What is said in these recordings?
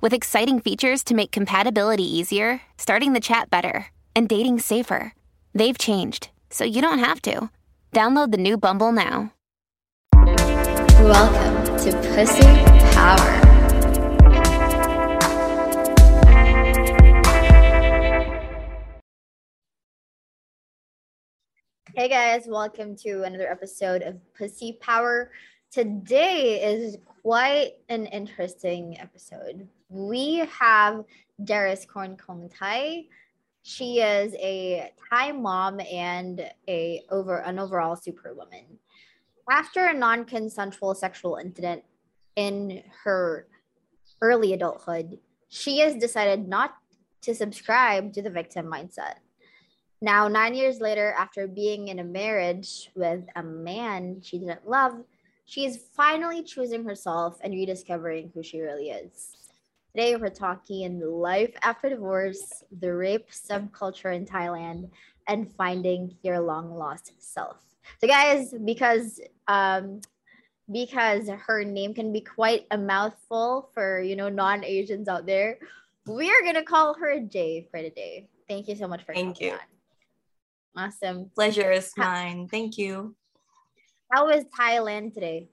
with exciting features to make compatibility easier, starting the chat better, and dating safer. They've changed, so you don't have to. Download the new Bumble now. Welcome to Pussy Power. Hey guys, welcome to another episode of Pussy Power. Today is quite an interesting episode. We have Jaraskorn Kongthai. She is a Thai mom and a over an overall superwoman. After a non-consensual sexual incident in her early adulthood, she has decided not to subscribe to the victim mindset. Now, nine years later, after being in a marriage with a man she didn't love, she is finally choosing herself and rediscovering who she really is. Today, we're talking life after divorce, the rape subculture in Thailand, and finding your long lost self. So, guys, because um, because her name can be quite a mouthful for you know non-Asians out there, we are gonna call her Jay for today. Thank you so much for Thank you. On. Awesome. Pleasure is mine. Thank you. How is Thailand today?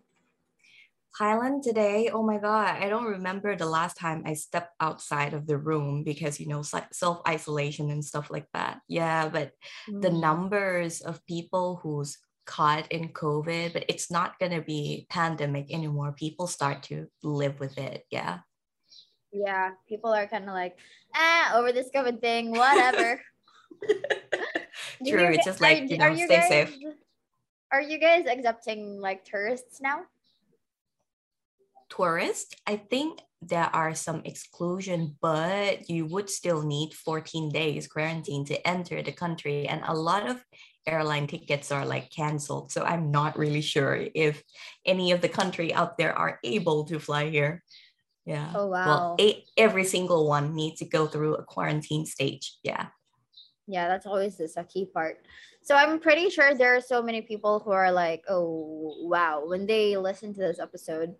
Thailand today, oh my God, I don't remember the last time I stepped outside of the room because, you know, self isolation and stuff like that. Yeah, but mm. the numbers of people who's caught in COVID, but it's not going to be pandemic anymore. People start to live with it. Yeah. Yeah, people are kind of like, ah, over this COVID thing, whatever. True. You, it's just like, are, you know, you stay guys, safe. Are you guys accepting like tourists now? Tourists? I think there are some exclusion, but you would still need 14 days quarantine to enter the country. And a lot of airline tickets are like canceled. So I'm not really sure if any of the country out there are able to fly here. Yeah. Oh wow. Well, a- every single one needs to go through a quarantine stage. Yeah. Yeah, that's always the sucky part. So I'm pretty sure there are so many people who are like, oh wow, when they listen to this episode,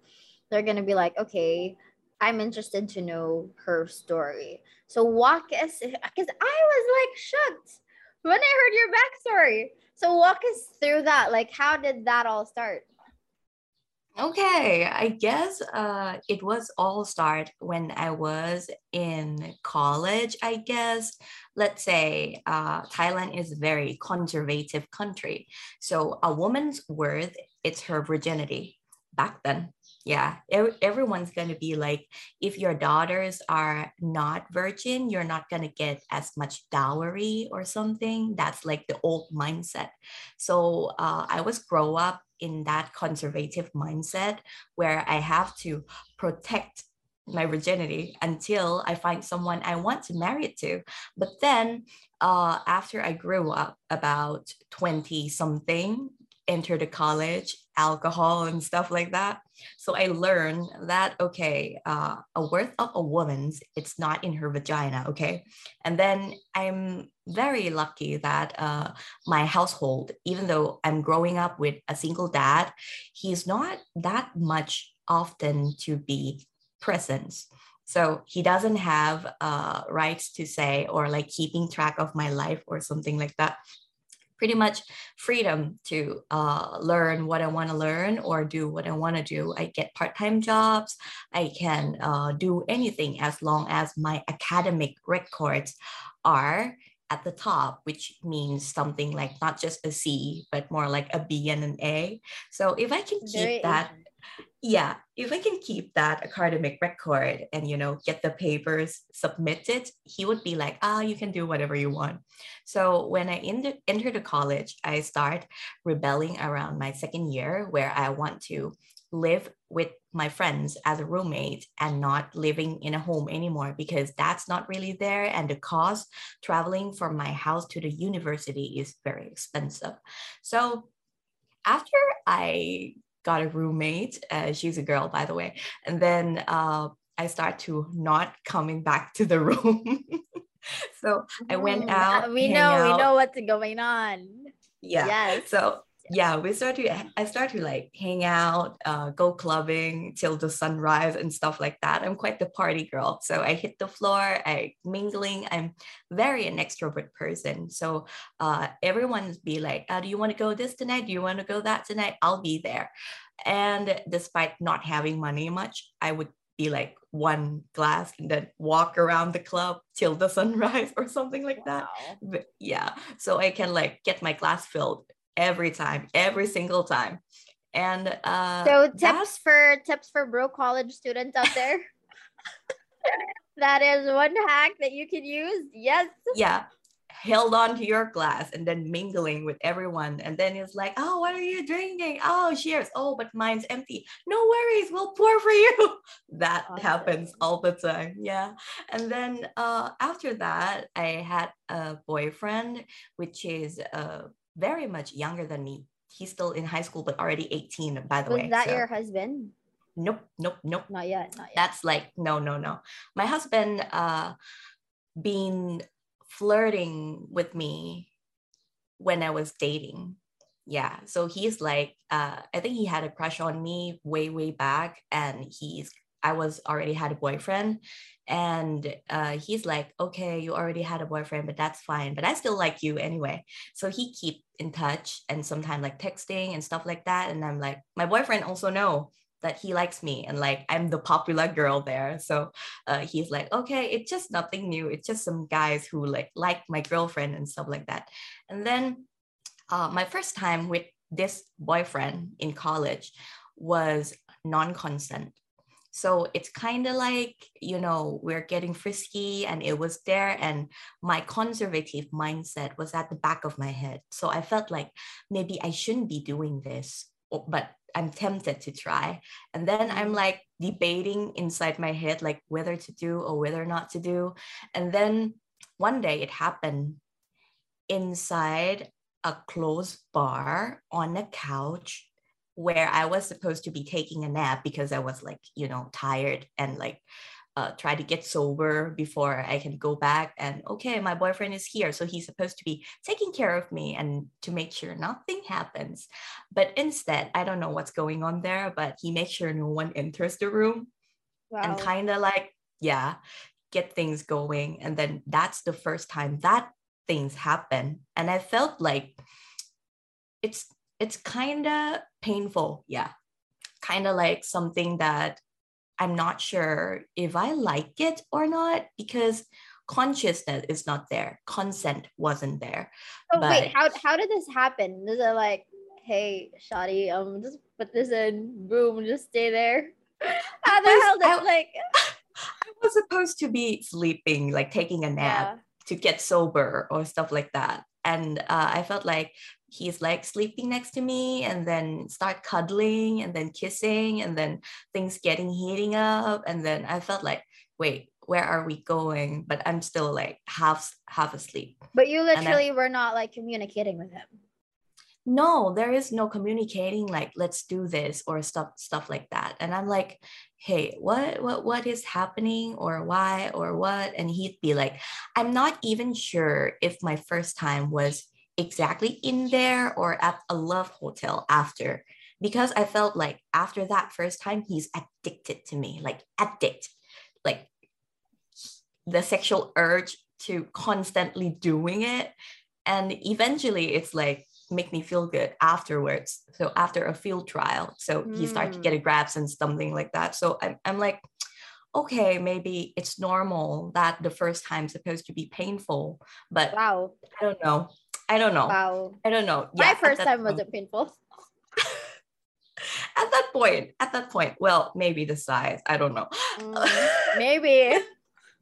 they're gonna be like, okay, I'm interested to know her story. So walk us because I was like shocked when I heard your backstory. So walk us through that. Like, how did that all start? Okay, I guess uh, it was all start when I was in college. I guess let's say uh, Thailand is a very conservative country, so a woman's worth it's her virginity back then. Yeah, everyone's gonna be like, if your daughters are not virgin, you're not gonna get as much dowry or something. That's like the old mindset. So uh, I was grow up in that conservative mindset where I have to protect my virginity until I find someone I want to marry it to. But then uh, after I grew up about 20 something, enter the college, alcohol and stuff like that. So I learned that okay, uh, a worth of a woman's it's not in her vagina, okay. And then I'm very lucky that uh, my household, even though I'm growing up with a single dad, he's not that much often to be present. So he doesn't have uh, rights to say or like keeping track of my life or something like that pretty much freedom to uh, learn what I want to learn or do what I want to do. I get part time jobs. I can uh, do anything as long as my academic records are at the top, which means something like not just a C, but more like a B and an A. So if I can keep Very that, yeah, if I can keep that academic record and you know get the papers submitted, he would be like, ah, you can do whatever you want. So when I enter enter the college, I start rebelling around my second year, where I want to live with my friends as a roommate and not living in a home anymore because that's not really there. And the cost traveling from my house to the university is very expensive. So after i got a roommate uh, she's a girl by the way and then uh, i start to not coming back to the room. So i went Mm, out We know, we know what's going on. yeah. Yes. so yeah we start to i start to like hang out uh, go clubbing till the sunrise and stuff like that. I'm quite the party girl so i hit the floor i mingling. I'm very an extrovert person so uh, everyone's be like uh, do you want to go this tonight? Do you want to go that tonight? I'll be there. And despite not having money much i would be like one glass and then walk around the club till the sunrise or something like that. But yeah so i can like get my glass filled every time every single time. And uh So tips for tips for bro college students out there. that is one hack that you can use. Yes. yeah. Held on to your glass and then mingling with everyone. And then it's like oh what are you drinking? Oh cheers. Oh but mine's empty. No worries. We'll pour for you. That happens all the time. Yeah. And then uh after that i had a boyfriend which is uh very much younger than me he's still in high school but already 18 by the Was way that so- your husband? nope nope nope Not yet. Not yet. that's like no no no my husband uh been flirting with me when i was dating yeah so he's like uh i think he had a crush on me way way back and he's i was already had a boyfriend. And uh he's like okay you already had a boyfriend but that's fine but i still like you anyway. So he keep in touch and sometimes like texting and stuff like that. And i'm like my boyfriend also know that he likes me and like i'm the popular girl there. So uh, he's like okay it's just nothing new. It's just some guys who like like my girlfriend and stuff like that. And then uh, my first time with this boyfriend in college was non-consent so it's kind of like you know we're getting frisky and it was there and my conservative mindset was at the back of my head. So i felt like maybe i shouldn't be doing this but i'm tempted to try. And then i'm mm-hmm. like debating inside my head like whether to do or whether not to do. And then one day it happened inside a closed bar on a couch where I was supposed to be taking a nap because I was like, you know, tired and like uh, try to get sober before I can go back. And okay, my boyfriend is here. So he's supposed to be taking care of me and to make sure nothing happens. But instead, I don't know what's going on there, but he makes sure no one enters the room wow. and kind of like, yeah, get things going. And then that's the first time that things happen. And I felt like it's it's kind of painful. Yeah. Kind of like something that I'm not sure if I like it or not because consciousness is not there. Consent wasn't there. Oh wait, how how did this happen? Is it like, hey, Shadi, um, just put this in, boom, just stay there? How the hell did I- like I was supposed to be sleeping, like taking a nap. yeah. to get sober or stuff like that. And uh, I felt like he's like sleeping next to me and then start cuddling and then kissing and then things getting heating up. And then I felt like, wait, where are we going? But I'm still like half half asleep. But you I- literally were not like communicating with him. No, there is no communicating like let's do this or stuff stuff like that. And I'm like, hey, what what what is happening or why or what? And he'd be like, I'm not even sure if my first time was exactly in there or at a love hotel after because I felt like after that first time he's addicted to me, like addict. Like the sexual urge to constantly doing it and eventually it's like make me feel good afterwards so after a field trial so he started to get hmm. a grabs and something like that so I'm, I'm like okay, maybe it's normal that the first time supposed to be painful, but Wow. I don't know. I don't know. Wow. I don't know. My Yeah, at first time point- wasn't painful. at that point. At that point, well, maybe the size. I don't know. Mm, maybe.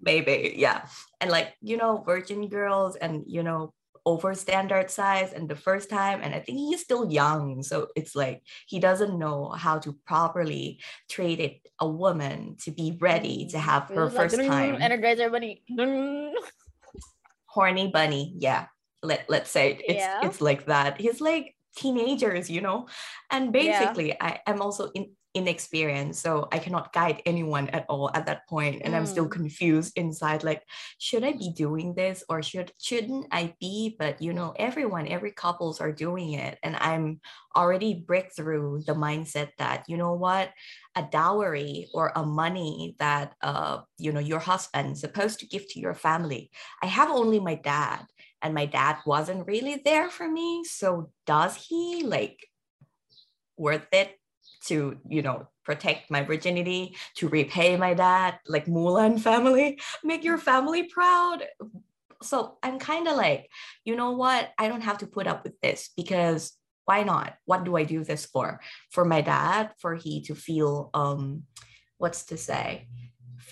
maybe yeah and like you know virgin girls and you know over standard size and the first time and i think he's still young so it's like he doesn't know how to properly treat it a woman to be ready to have her like, first time Energizer bunny. horny bunny yeah let, let's say it's Yeah. it's like that. He's like teenagers you know? And basically i am also in inexperienced so i cannot guide anyone at all at that point and i'm still Mm. confused inside like should i be doing this or should shouldn't i be? But you know everyone every couples are doing it and i'm already break through the mindset that you know what? A dowry or a money that uh you know your husband supposed to give to your family. I have only my dad and my dad wasn't really there for me. So does he like worth it to you know protect my virginity to repay my dad? Like mulan family make your family proud? So i'm kind of like you know what? I don't have to put up with this because why not? What do i do this for? For my dad for he to feel um what's to say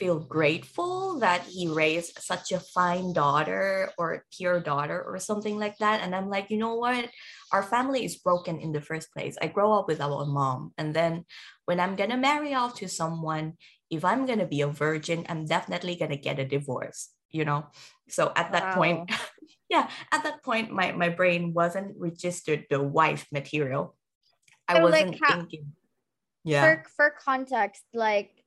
feel grateful that he raised such a fine daughter or pure daughter or something like that. And i'm like you know what? Our family is broken in the first place. I grow up with our mom. And then when i'm gonna marry off to someone if i'm gonna be a virgin i'm definitely gonna get a divorce you know? So at that point yeah at that point my, my brain wasn't registered the wife material. I So, like, wasn't how- thinking. Yeah. For for context, like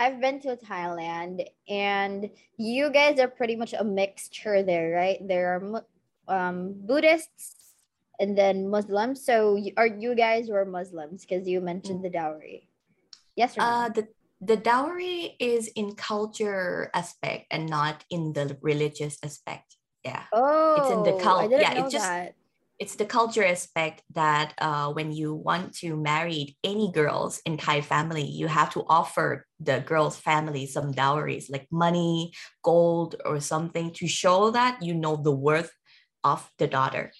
I've been to Thailand and you guys are pretty much a mixture there, right? There are um, Buddhists and then Muslims. So you, are you guys were Muslims because you mentioned the dowry? Yes or no? Uh, the the dowry is in culture aspect and not in the religious aspect. Yeah, oh, in the I cult- didn't yeah, it know just- that. It's the culture aspect that uh, when you want to marry any girls in Thai family, you have to offer the girl's family some dowries like money, gold, or something to show that you know the worth of the daughter.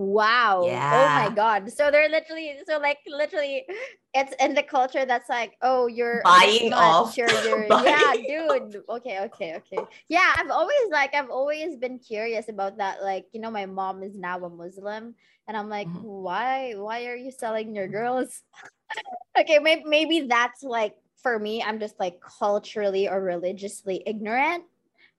Wow. Yeah. Oh my god. So they're literally so like literally it's in the culture that's like, oh, you're Buying off. much, You're, you're, yeah, Buying dude. Okay, okay, okay. Yeah, I've always like I've always been curious about that. Like, you know, my mom is now a Muslim, and I'm like, Mhm. why why are you selling your girls? okay, maybe maybe that's like for me, I'm just like culturally or religiously ignorant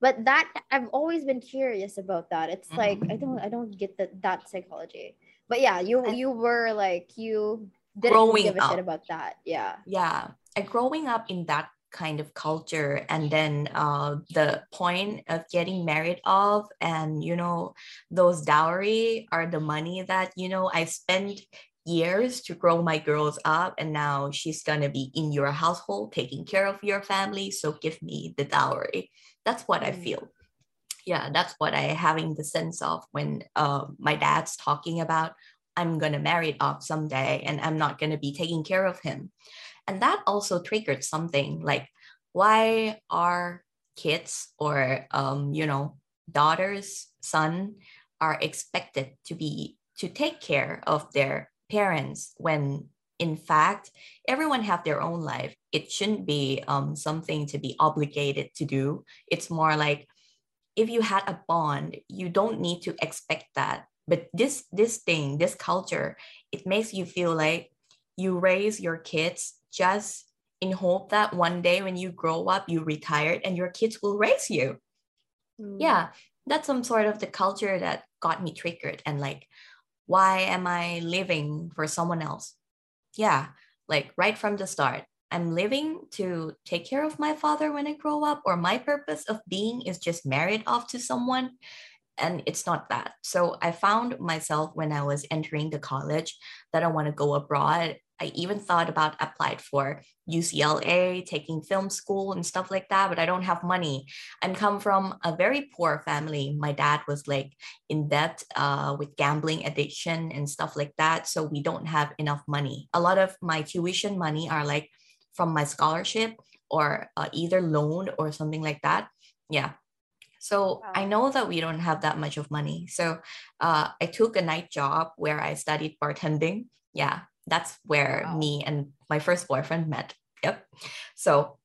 but that i've always been curious about that. It's like i don't i don't get that that psychology. But yeah you you were like you didn't Growing give a shit up. about that. Yeah. Yeah. And growing up in that kind of culture and then uh, the point of getting married off and you know those dowry are the money that you know i spent years to grow my girls up and now she's gonna be in your household taking care of your family so give me the dowry. That's what i Mm. feel. Yeah that's what i having the sense of when uh, my dad's talking about i'm gonna marry off someday and i'm not gonna be taking care of him. And that also triggered something like why are kids or um, you know daughters son are expected to be to take care of their parents when in fact everyone have their own life. It shouldn't be um, something to be obligated to do. It's more like if you had a bond you don't need to expect that. But this this thing this culture it makes you feel like you raise your kids just in hope that one day when you grow up you retired and your kids will raise you. Mm. yeah that's some sort of the culture that got me triggered and like why am i living for someone else? Yeah like right from the start i'm living to take care of my father when i grow up or my purpose of being is just married off to someone and it's not that. So i found myself when i was entering the college that i want to go abroad i even thought about applied for ucla taking film school and stuff like that but i don't have money i'm come from a very poor family my dad was like in debt uh, with gambling addiction and stuff like that so we don't have enough money a lot of my tuition money are like from my scholarship or uh, either loan or something like that. Yeah. So I know that we don't have that much of money. So uh, I took a night job where I studied bartending. Yeah, that's where wow. me and my first boyfriend met. Yep. So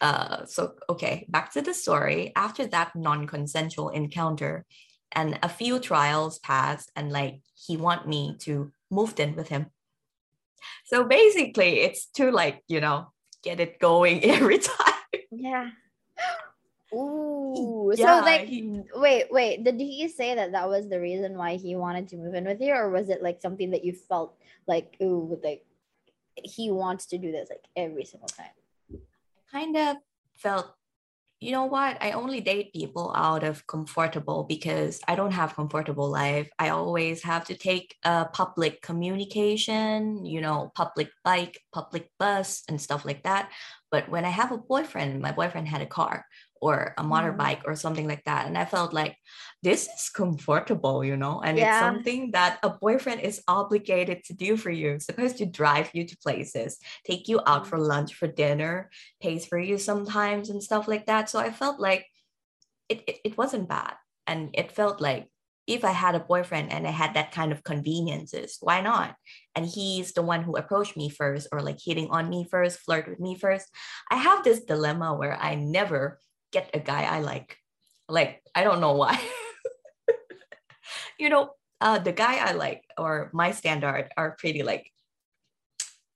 uh so okay back to the story after that non-consensual encounter and a few trials passed and like he want me to move in with him so basically it's to like you know get it going every time yeah Ooh, yeah, so like, he, wait, wait. Did he say that that was the reason why he wanted to move in with you, or was it like something that you felt like, ooh, like he wants to do this like every single time? I kind of felt you know what i only date people out of comfortable because i don't have comfortable life i always have to take a public communication you know public bike public bus and stuff like that but when i have a boyfriend my boyfriend had a car or a mm-hmm. motorbike or something like that. And I felt like this is comfortable, you know, and yeah. it's something that a boyfriend is obligated to do for you, supposed to drive you to places, take you out mm. for lunch, for dinner, pays for you sometimes and stuff like that. So I felt like it, it, it wasn't bad. And it felt like if I had a boyfriend and I had that kind of conveniences, why not? And he's the one who approached me first or like hitting on me first, flirt with me first. I have this dilemma where I never get a guy I like. Like, I don't know why. you know, uh, the guy I like or my standard are pretty like,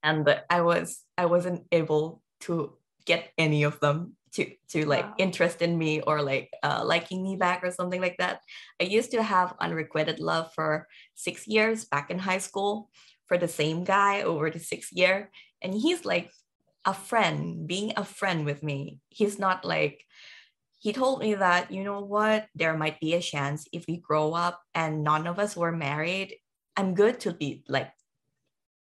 and I was I wasn't able to get any of them to to like wow. interest in me or like uh, liking me back or something like that. I used to have unrequited love for six years back in high school for the same guy over the six year, and he's like a friend, being a friend with me. He's not like he told me that, you know what, there might be a chance if we grow up and none of us were married, I'm good to be like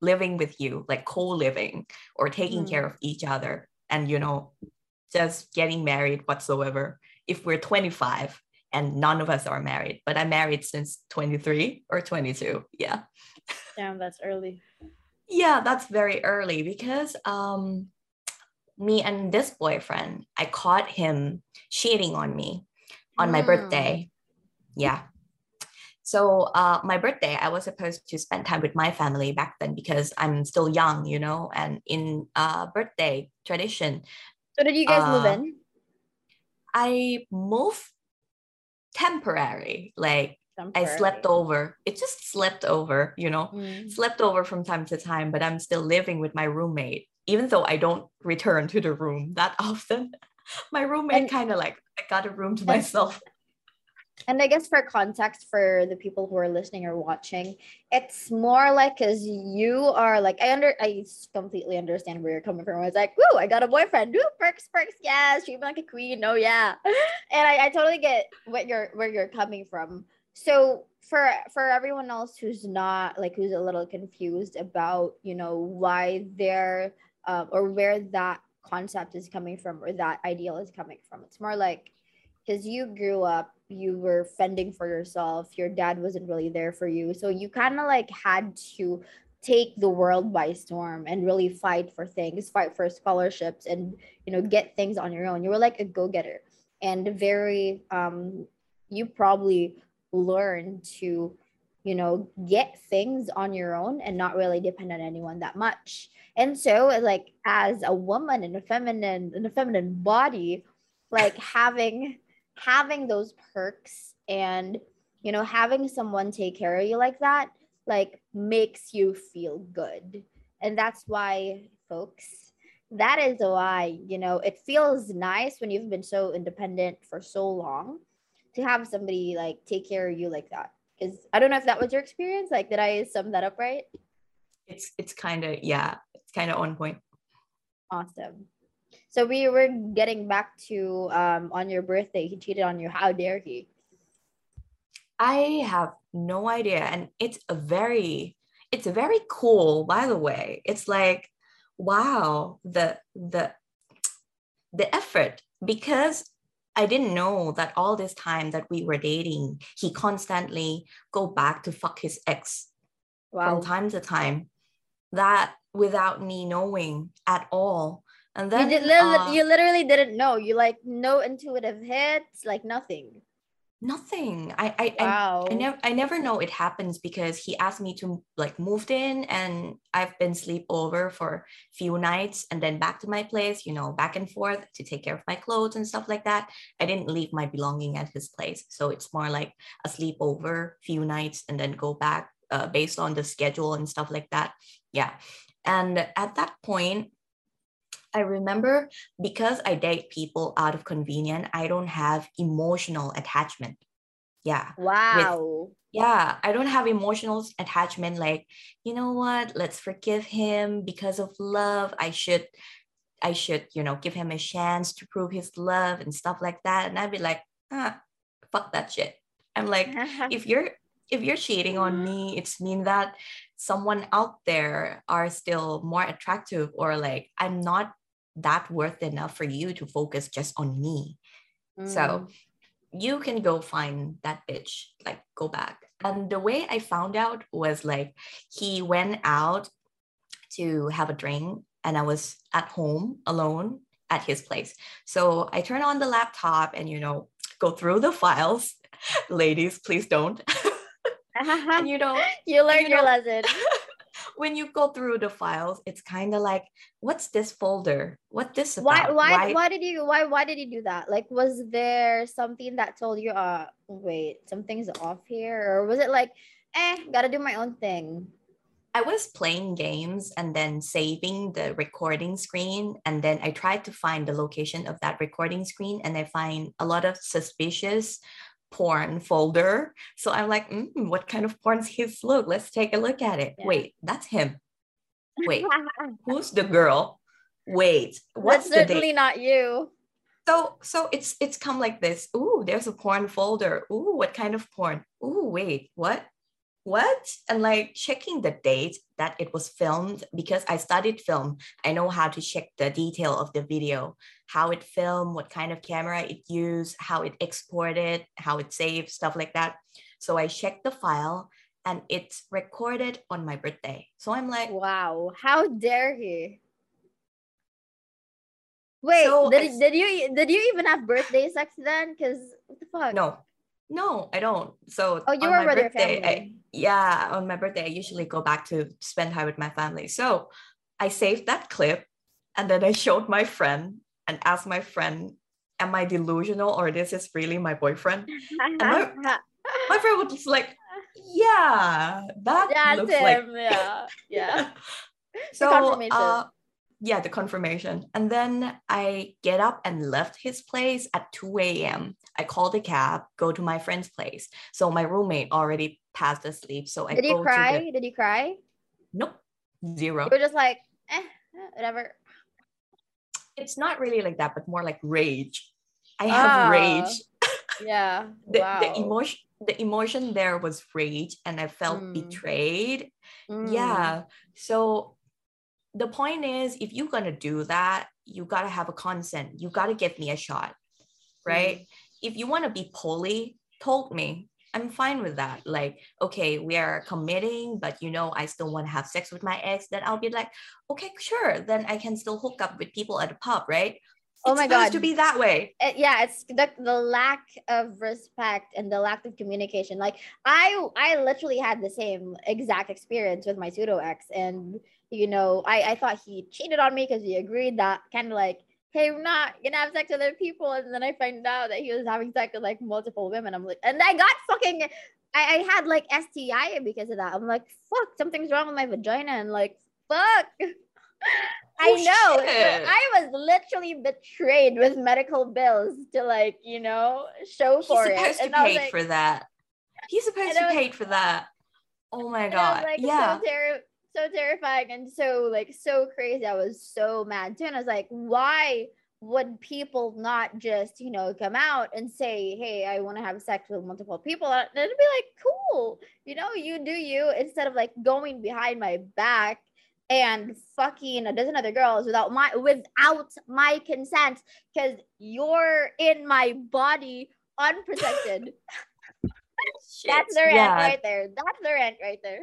living with you, like co living or taking mm. care of each other and, you know, just getting married whatsoever. If we're 25 and none of us are married, but I'm married since 23 or 22. Yeah. Damn, that's early. yeah, that's very early because um me and this boyfriend, I caught him cheating on me on mm. my birthday. Yeah. So uh, my birthday, I was supposed to spend time with my family back then because I'm still young, you know, and in uh, birthday tradition. So did you guys uh, move in? I moved temporary, like I slept over. It just slept over, you know, mm. slept over from time to time, but I'm still living with my roommate even though I don't return to the room that often, my roommate kind of like I got a room to myself. And I guess for context for the people who are listening or watching, it's more like as you are like I under I completely understand where you're coming from. I was like, woo, I got a boyfriend. Woo, perks, perks, yes, treat me like a queen. Oh yeah. And I, I totally get what you're where you're coming from. So for for everyone else who's not like who's a little confused about, you know, why they're um, or where that concept is coming from or that ideal is coming from. It's more like because you grew up, you were fending for yourself, your dad wasn't really there for you. So you kind of like had to take the world by storm and really fight for things, fight for scholarships and you know get things on your own. You were like a go-getter and very um you probably learned to you know get things on your own and not really depend on anyone that much. And so like as a woman in a feminine in a feminine body like having having those perks and you know having someone take care of you like that like makes you feel good. And that's why folks that is why you know it feels nice when you've been so independent for so long to have somebody like take care of you like that because i don't know if that was your experience like did i sum that up right it's it's kind of yeah it's kind of on point. Awesome. So we were getting back to um, on your birthday, he cheated on you. How dare he? I have no idea, and it's a very, it's a very cool. By the way, it's like, wow, the the the effort because I didn't know that all this time that we were dating, he constantly go back to fuck his ex wow. from time to time. That without me knowing at all And then you, did, uh, you literally didn't know. You like no intuitive hits, like nothing. Nothing. I I, I Wow. I never I never know it happens because he asked me to like moved in and I've been sleep over for few nights and then back to my place, you know, back and forth to take care of my clothes and stuff like that. I didn't leave my belonging at his place. So it's more like a sleepover, few nights and then go back uh, based on the schedule and stuff like that. Yeah. And at that point I remember because I date people out of convenience, I don't have emotional attachment. Yeah. Wow. Yeah. I don't have emotional attachment like, you know what, let's forgive him because of love. I should, I should, you know, give him a chance to prove his love and stuff like that. And I'd be like, ah, fuck that shit. I'm like, if you're if you're cheating on me it's mean that someone out there are still more attractive or like i'm not that worth enough for you to focus just on me. Mm. so you can go find that bitch like go back. And the way i found out was like he went out to have a drink and i was at home alone at his place. So i turn on the laptop and you know go through the files. Ladies please don't. And you know you learn you your know- lesson. When you go through the files it's kind of like what's this folder what this about Why, why, why did you, why, why did you do that? Like, was there something that told you, uh, wait, something's off here, or was it like, eh, gotta do my own thing? i was playing games and then saving the recording screen and then i tried to find the location of that recording screen and i find a lot of suspicious porn folder so i'm like mm, what kind of porn's his look let's take a look at it Yeah. wait that's him wait who's the girl wait what's That's certainly not you. So so it's it's come like this. Ooh, there's a porn folder. Ooh, what kind of porn? Ooh, wait, what? What? And like checking the date that it was filmed because I studied film. I know how to check the detail of the video, how it filmed, what kind of camera it used, how it exported, how it saved, stuff like that. So I checked the file and it's recorded on my birthday. So I'm like, Wow, how dare he? Wait, So did, I did you did you even have birthday sex then? Because what the fuck? no, no, I don't. So Oh, you were with your birthday, I- family. Yeah, on my birthday, I usually go back to spend time with my family. So I saved that clip and then I showed my friend and asked my friend, Am I delusional or this is really my boyfriend? my- My friend was like, Yeah, that That's looks like him. Yeah, yeah. so uh, yeah the confirmation and then i get up and left his place at 2 a.m i called a cab go to my friend's place so my roommate already passed asleep so i Did you cry? the Did you cry? nope zero You were just like, eh, whatever. it's not really like that but more like rage i have Ah, rage Yeah. the, wow. the emotion the emotion there was rage and i felt Mm. betrayed Mm. Yeah. So the point is, if you're gonna do that, you gotta have a consent. You gotta give me a shot, right? Mm-hmm. If you wanna be poly, told me. I'm fine with that. Like, okay, we are committing, but you know, I still want to have sex with my ex. Then I'll be like, okay, sure. Then I can still hook up with people at the pub, right? Oh it's my supposed God. to be that way. it- yeah it's the, the lack of respect and the lack of communication like i i literally had the same exact experience with my pseudo ex and you know i i thought he cheated on me because he agreed that kind of like hey we're not gonna have sex with other people and then i find out that he was having sex with like multiple women i'm like and i got fucking i, I had like sti because of that i'm like fuck something's wrong with my vagina and like fuck I Oh, know. So. I was literally betrayed with medical bills to like, you know, show He's for it. He's supposed to And I was pay like, for that. He's supposed to was- pay for that. Oh my and I was god. like yeah. so so terrifying and so like so crazy. I was so mad too. And I was like, why would people not just, you know, come out and say, Hey, I want to have sex with multiple people? And it'd be like, cool, you know, you do you instead of like going behind my back and fucking a dozen other girls without my without my consent because you're in my body unprotected. That's the rant Yeah, right there. That's the rant right there.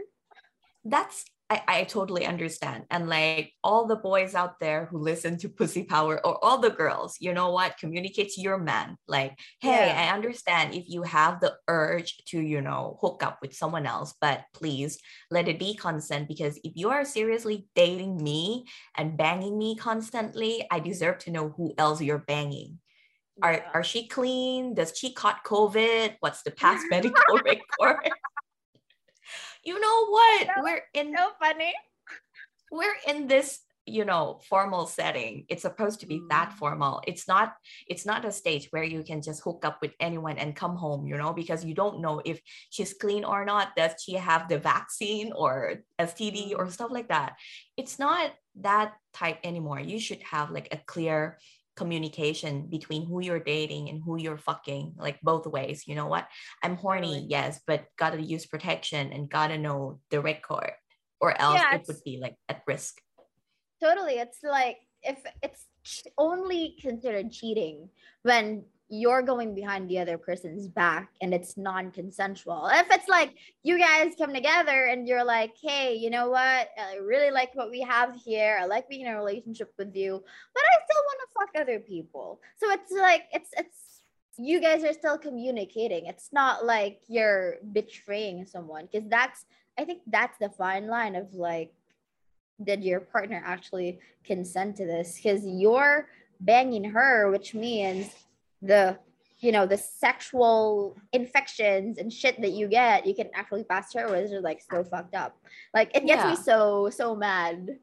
that's I, I totally understand. And like all the boys out there who listen to Pussy Power or all the girls, you know what? Communicate to your man. Like, hey, yeah. I understand if you have the urge to, you know, hook up with someone else, but please let it be consent because if you are seriously dating me and banging me constantly, I deserve to know who else you're banging. Are, yeah. are she clean? Does she caught COVID? What's the past medical record? You know what? we're in so funny. We're in this you know formal setting it's supposed to be that mm. formal it's not it's not a stage where you can just hook up with anyone and come home you know because you don't know if she's clean or not does she have the vaccine or std or mm. stuff like that it's not that type anymore you should have like a clear communication between who you're dating and who you're fucking like both ways you know what? I'm horny yes but gotta use protection and gotta know the record or else yeah, it would be like at risk. Totally it's like if it's only considered cheating when you're going behind the other person's back and it's non-consensual. If it's like you guys come together and you're like hey you know what? I really like what we have here. I like being in a relationship with you but i still want to fuck other people. So it's like it's it's you guys are still communicating. It's not like you're betraying someone because that's i think that's the fine line of like did your partner actually consent to this? Because you're banging her which means the you know the sexual infections and shit that you get you can actually pass her which is like so fucked up like it gets yeah. me so so mad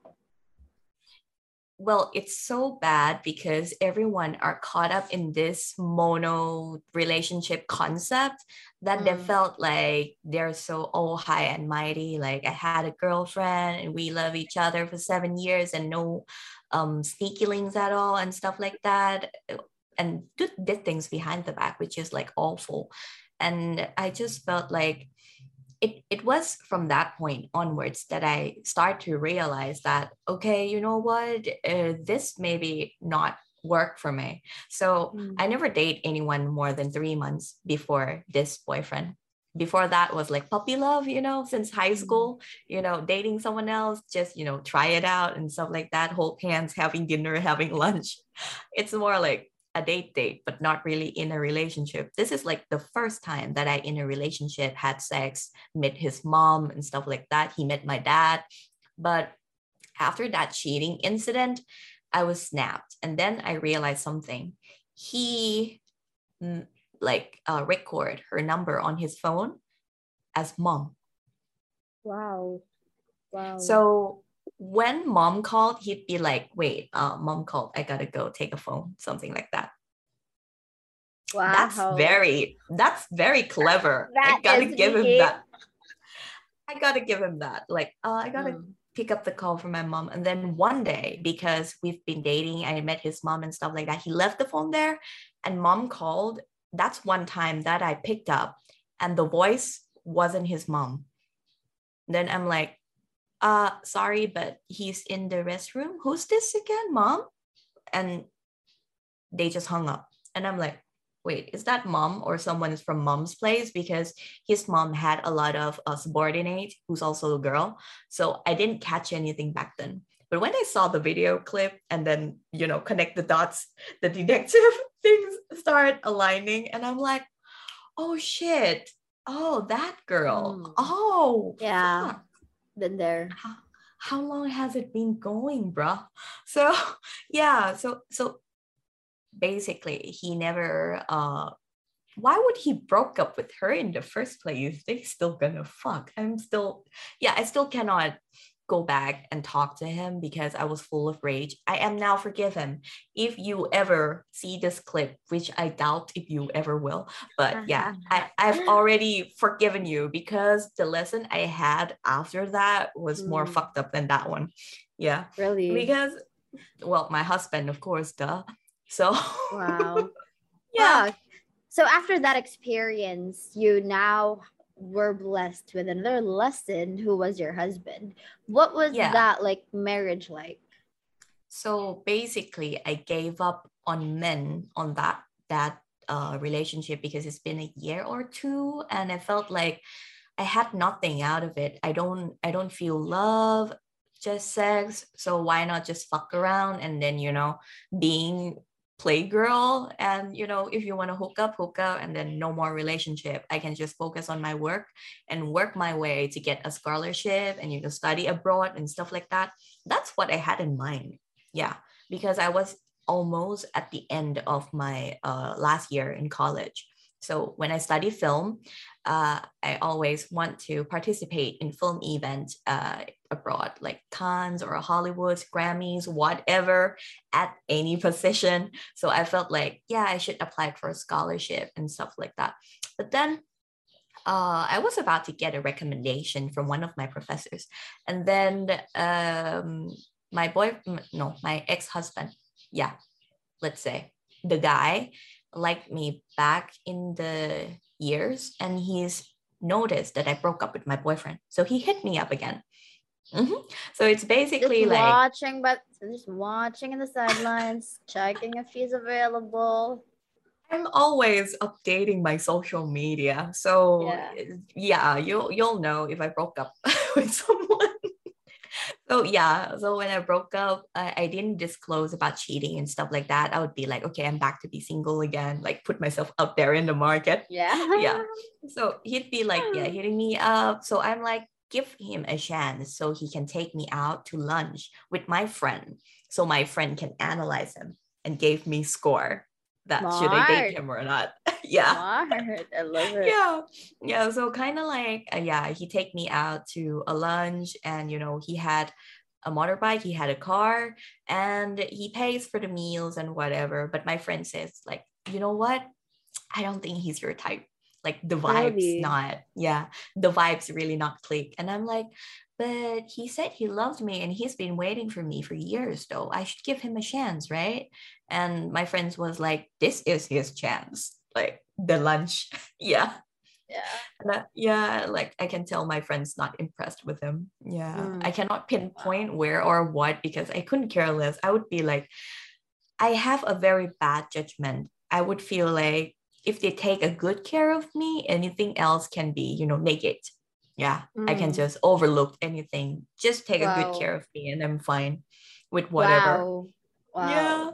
well it's so bad because everyone are caught up in this mono relationship concept that mm. they felt like they're so oh high and mighty like i had a girlfriend and we love each other for seven years and no um sneaky links at all and stuff like that and did, did things behind the back, which is like awful. And I just felt like it, it was from that point onwards that I start to realize that, okay, you know what, uh, this maybe not work for me. So mm. I never date anyone more than three months before this boyfriend. Before that was like puppy love, you know, since high mm. school, you know, dating someone else, just, you know, try it out and stuff like that, hold hands, having dinner, having lunch. It's more like a date date, but not really in a relationship. This is like the first time that I in a relationship had sex, met his mom and stuff like that. He met my dad. But after that cheating incident, I was snapped. And then I realized something. He mm, like uh, record her number on his phone as mom. Wow. Wow. So when mom called, he'd be like, wait, uh, mom called, I gotta go take a phone, something like that. Wow. That's very that's very clever. That I gotta give him that. I gotta give him that. Like, uh, I gotta mm. pick up the call from my mom. And then one day, because we've been dating, I met his mom and stuff like that. He left the phone there and mom called. That's one time that I picked up and the voice wasn't his mom. Then I'm like, uh sorry but he's in the restroom. Who's this again mom? And they just hung up. And i'm like wait is that mom or someone from mom's place? Because his mom had a lot of uh, subordinate who's also a girl. So i didn't catch anything back then. But when i saw the video clip and then you know connect the dots the detective things start aligning and i'm like oh shit. Oh that girl. Mm. oh yeah. fuck been there. How, how long has it been going, bruh? So yeah, so so basically he never uh why would he broke up with her in the first place? They still gonna fuck. I'm still yeah, I still cannot go back and talk to him because I was full of rage. I am now forgive him. If you ever see this clip, which I doubt if you ever will, but yeah, I, I've already forgiven you because the lesson I had after that was mm. more fucked up than that one. Yeah. Really? Because well, my husband, of course, duh. So wow. yeah. So after that experience, you now were blessed with another lesson who was your husband. What was yeah. that like marriage like? So basically, I gave up on men on that that uh, relationship because it's been a year or two, and I felt like I had nothing out of it. I don't I don't feel love, just sex. So why not just fuck around and then you know being playgirl and you know if you want to hook up hook up and then no more relationship. I can just focus on my work and work my way to get a scholarship and you can study abroad and stuff like that. That's what i had in mind yeah because i was almost at the end of my uh, last year in college. So when I study film, uh, I always want to participate in film events uh, abroad, like Cannes or Hollywood, Grammys, whatever, at any position. So I felt like, yeah, I should apply for a scholarship and stuff like that. But then uh, I was about to get a recommendation from one of my professors. And then um, my boy, no, my ex husband, yeah, let's say, the guy liked me back in the years and he's noticed that I broke up with my boyfriend. So he hit me up again. Mm-hmm. So it's basically just like watching, but just watching in the sidelines, checking if he's available. I'm always updating my social media. So Yeah. yeah, you'll you'll know if I broke up with someone. so yeah, so when I broke up, I, I didn't disclose about cheating and stuff like that. I would be like, okay, I'm back to be single again, like put myself out there in the market. Yeah. Yeah. So he'd be like, yeah, hitting me up. So I'm like, give him a chance so he can take me out to lunch with my friend. So my friend can analyze him and gave me score that should I date him or not. yeah. Smart. I love it. Yeah. Yeah. So kind of like, uh, yeah, he take me out to a lunch and, you know, he had a motorbike, he had a car and he pays for the meals and whatever. But my friend says like, you know what? I don't think he's your type. Like the vibes Really? not, yeah, the vibes really not click. And I'm like, but he said he loved me and he's been waiting for me for years though. I should give him a chance, right? And my friends was like, this is his chance. Like the lunch. yeah. Yeah. I- yeah, like I can tell my friends not impressed with him. Yeah. Mm. I cannot pinpoint where or what because I couldn't care less. I would be like, I have a very bad judgment. I would feel like if they take a good care of me, anything else can be, you know, negate. Yeah. I can Mm. just overlook anything. Just take a good care of me and I'm fine with whatever. Wow. Wow. Yeah.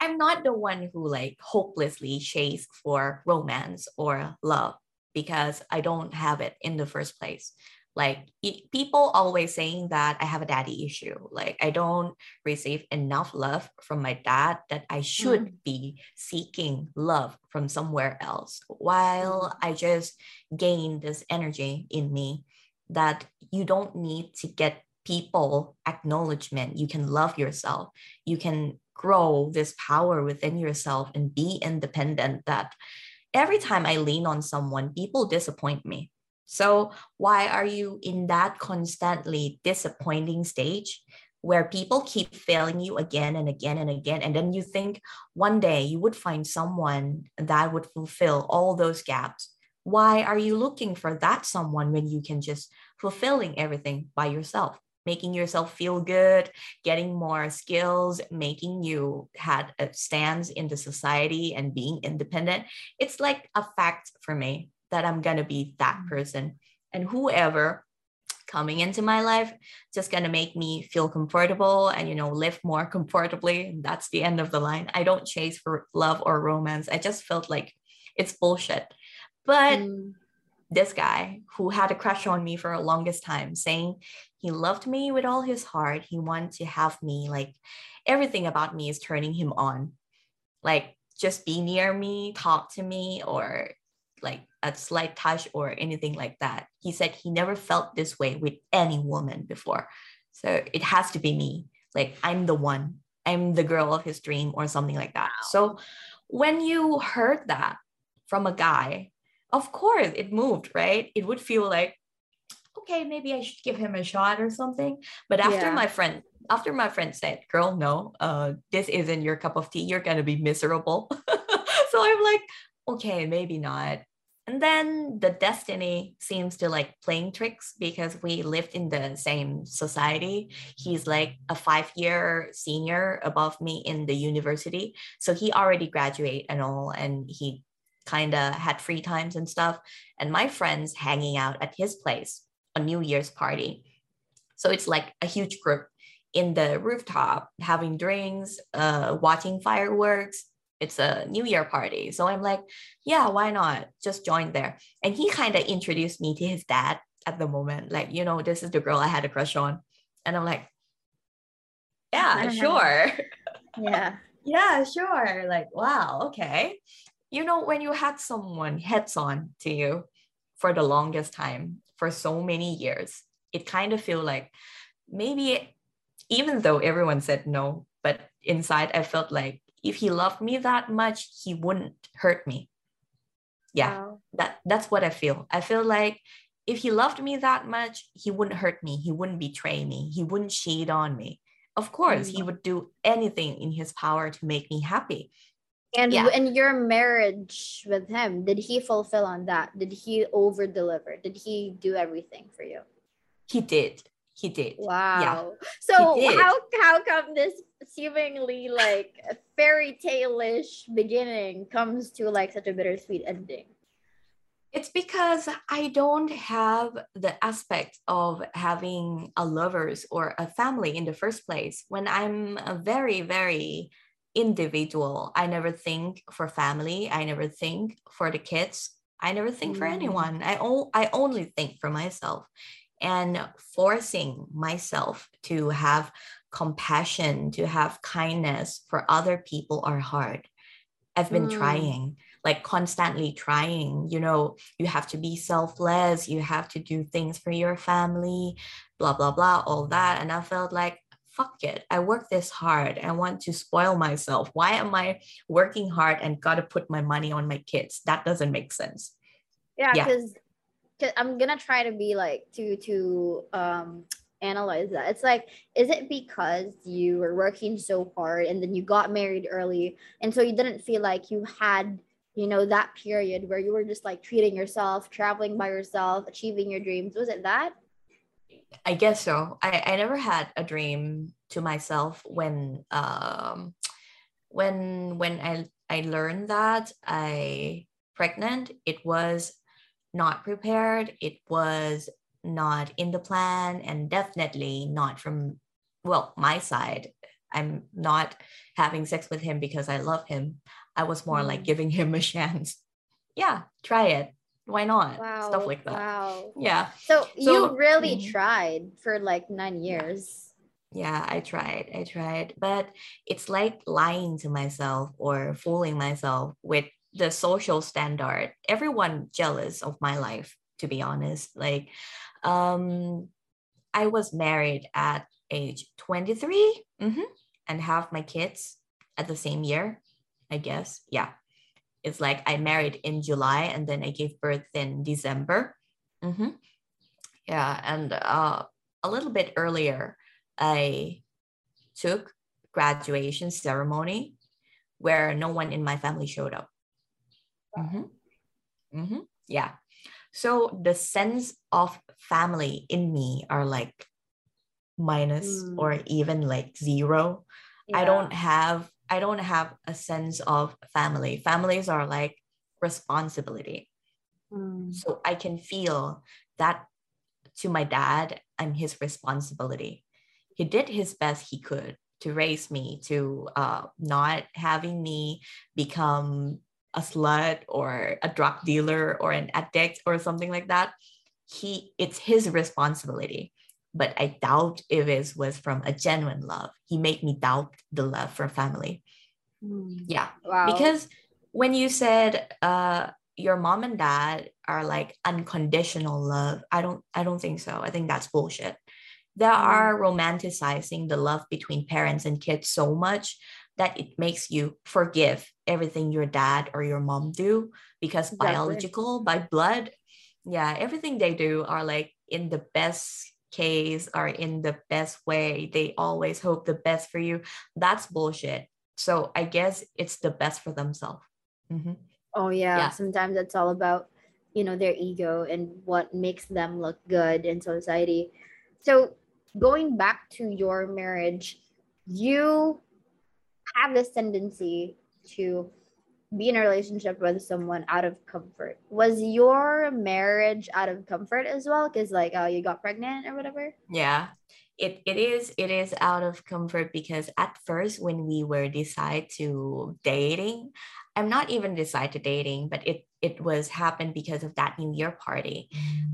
I'm not the one who like hopelessly chase for romance or love because I don't have it in the first place. Like it, people always saying that I have a daddy issue. Like I don't receive enough love from my dad that I should mm. be seeking love from somewhere else. While mm. I just gain this energy in me that you don't need to get people acknowledgement. You can love yourself. You can grow this power within yourself and be independent that every time I lean on someone, people disappoint me. So why are you in that constantly disappointing stage where people keep failing you again and again and again? And then you think one day you would find someone that would fulfill all those gaps. Why are you looking for that someone when you can just fulfilling everything by yourself making yourself feel good getting more skills making you had uh, a stance in the society and being independent? It's like a fact for me that i'm gonna be that person. And whoever coming into my life just gonna make me feel comfortable and you know live more comfortably that's the end of the line. I don't chase for love or romance. I just felt like it's bullshit. But Mm. this guy who had a crush on me for a longest time saying he loved me with all his heart. He wanted to have me like everything about me is turning him on. Like just be near me talk to me or like a slight touch or anything like that. He said he never felt this way with any woman before. So it has to be me. Like i'm the one. I'm the girl of his dream or something like that. So when you heard that from a guy of course it moved right? It would feel like okay maybe i should give him a shot or something. But after Yeah. my friend after my friend said girl no uh this isn't your cup of tea. You're gonna be miserable. So i'm like okay maybe not and then the destiny seems to like playing tricks because we lived in the same society he's like a five year senior above me in the university so he already graduate and all and he kind of had free times and stuff, and my friends hanging out at his place on New Year's party. So it's like a huge group in the rooftop having drinks, uh, watching fireworks. It's a New Year party. So I'm like, yeah, why not? Just join there. And he kind of introduced me to his dad at the moment. Like, you know, this is the girl I had a crush on. And I'm like, yeah, sure. Yeah. yeah, sure. Like, wow, okay. You know, when you had someone heads on to you for the longest time, for so many years, it kind of feel like maybe even though everyone said no, but inside I felt like if he loved me that much, he wouldn't hurt me. Yeah, wow. that that's what I feel. I feel like if he loved me that much, he wouldn't hurt me. He wouldn't betray me. He wouldn't cheat on me. Of course, mm-hmm. he would do anything in his power to make me happy. And yeah. in your marriage with him, did he fulfill on that? Did he over deliver? Did he do everything for you? He did. He did. Wow. Yeah. So how how come this seemingly like fairy tale-ish beginning comes to like such a bittersweet ending? It's because I don't have the aspect of having a lovers or a family in the first place. When I'm a very, very individual, I never think for family. I never think for the kids. I never think mm. for anyone. I, o- I only think for myself and forcing myself to have compassion, to have kindness for other people are hard. I've been mm. trying, like constantly trying. You know, you have to be selfless, you have to do things for your family, blah, blah, blah, all that. And I felt like, fuck it. I work this hard. I want to spoil myself. Why am I working hard and got to put my money on my kids? That doesn't make sense. Yeah, because yeah cause I'm gonna try to be like to to um analyze that. It's like, is it because you were working so hard and then you got married early, and so you didn't feel like you had you know that period where you were just like treating yourself, traveling by yourself, achieving your dreams? Was it that? I guess so. I, I never had a dream to myself when um when when I I learned that I pregnant, it was not prepared. It was not in the plan and definitely not from, well, my side. I'm not having sex with him because I love him. I was more mm. like giving him a chance. Yeah, try it. Why not? Wow. Stuff like that. Wow. Yeah. So, so you really mm-hmm. tried for like nine years. Yeah, I tried. I tried. But it's like lying to myself or fooling myself with the social standard. Everyone jealous of my life to be honest. Like um i was married at age 23 mm-hmm, and have my kids at the same year i guess. Yeah. It's like i married in july and then i gave birth in december. Mm-hmm. yeah and uh, a little bit earlier i took graduation ceremony where no one in my family showed up Mm-hmm. Mm-hmm. Yeah. So the sense of family in me are like minus mm. or even like zero. Yeah. I don't have I don't have a sense of family. Families are like responsibility. Mm. So I can feel that to my dad, I'm his responsibility. He did his best he could to raise me, to uh, not having me become a slut or a drug dealer or an addict or something like that he it's his responsibility but i doubt if it was from a genuine love he made me doubt the love for family mm. yeah wow. because when you said uh your mom and dad are like unconditional love i don't i don't think so i think that's bullshit they mm. are romanticizing the love between parents and kids so much that it makes you forgive everything your dad or your mom do because exactly. biological by blood. Yeah everything they do are like in the best case are in the best way. They always hope the best for you. That's bullshit. So i guess it's the best for themselves. Mm-hmm. oh yeah. yeah. Sometimes it's all about you know their ego and what makes them look good in society. So going back to your marriage you have this tendency to be in a relationship with someone out of comfort. Was your marriage out of comfort as well? Because like oh you got pregnant or whatever. Yeah, it, it is it is out of comfort because at first when we were decide to dating, I'm not even decided to dating, but it it was happened because of that New Year party.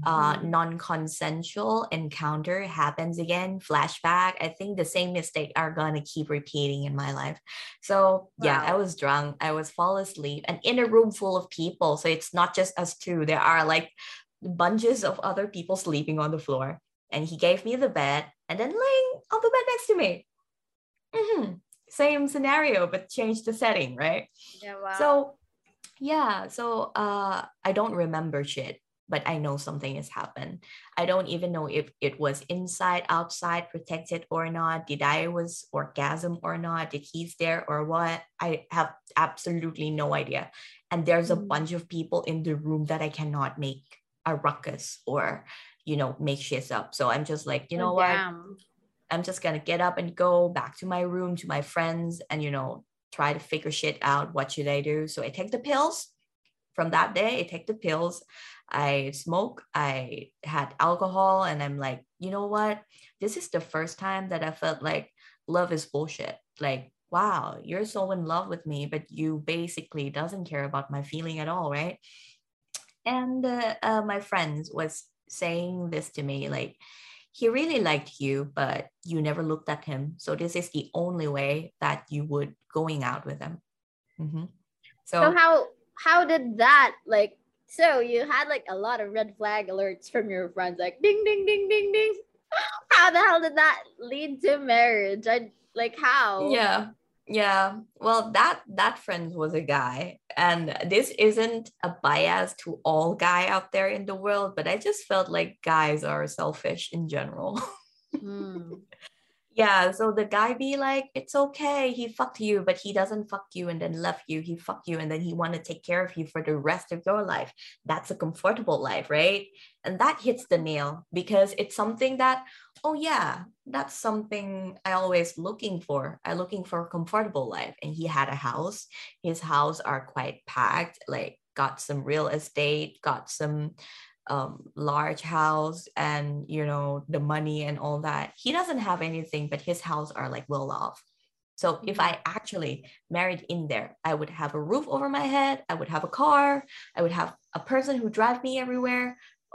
Uh, Mm. non-consensual encounter happens again. Flashback. I think the same mistake are gonna keep repeating in my life. So yeah, I was drunk. I was fall asleep, and in a room full of people. So it's not just us two. There are like bunches of other people sleeping on the floor. And he gave me the bed, and then laying on the bed next to me. Mhm. Same scenario, but change the setting, right? Yeah. Wow. So yeah, so uh I don't remember shit, but I know something has happened. I don't even know if it was inside, outside, protected or not. Did I was orgasm or not? Did he's there or what? I have absolutely no idea. And there's a Mm. bunch of people in the room that I cannot make a ruckus or you know make shit up. So I'm just like, you know Oh, what? damn. I'm just gonna get up and go back to my room to my friends and you know try to figure shit out. What should I do? So I take the pills. From that day, I take the pills. I smoke. I had alcohol, and I'm like, you know what? This is the first time that I felt like love is bullshit. Like, wow, you're so in love with me, but you basically doesn't care about my feeling at all, right? And uh, uh, my friends was saying this to me, like, he really liked you, but you never looked at him. So this is the only way that you would going out with him. Mhm. So So, how how did that like? So you had like a lot of red flag alerts from your friends, like ding ding ding ding ding. How the hell did that lead to marriage? I like how? yeah, yeah. Well, that that friend was a guy, and this isn't a bias to all guy out there in the world, but I just felt like guys are selfish in general. Hmm. Yeah, so the guy be like, it's okay, he fucked you, but he doesn't fuck you and then left you. He fucked you and then he want to take care of you for the rest of your life. That's a comfortable life, right? And that hits the nail because it's something that, oh yeah, that's something I always looking for. I looking for a comfortable life. And he had a house. His house are quite packed, like got some real estate, got some um large house and you know the money and all that he doesn't have anything but his house are like well off so if i actually married in there i would have a roof over my head i would have a car i would have a person who drive me everywhere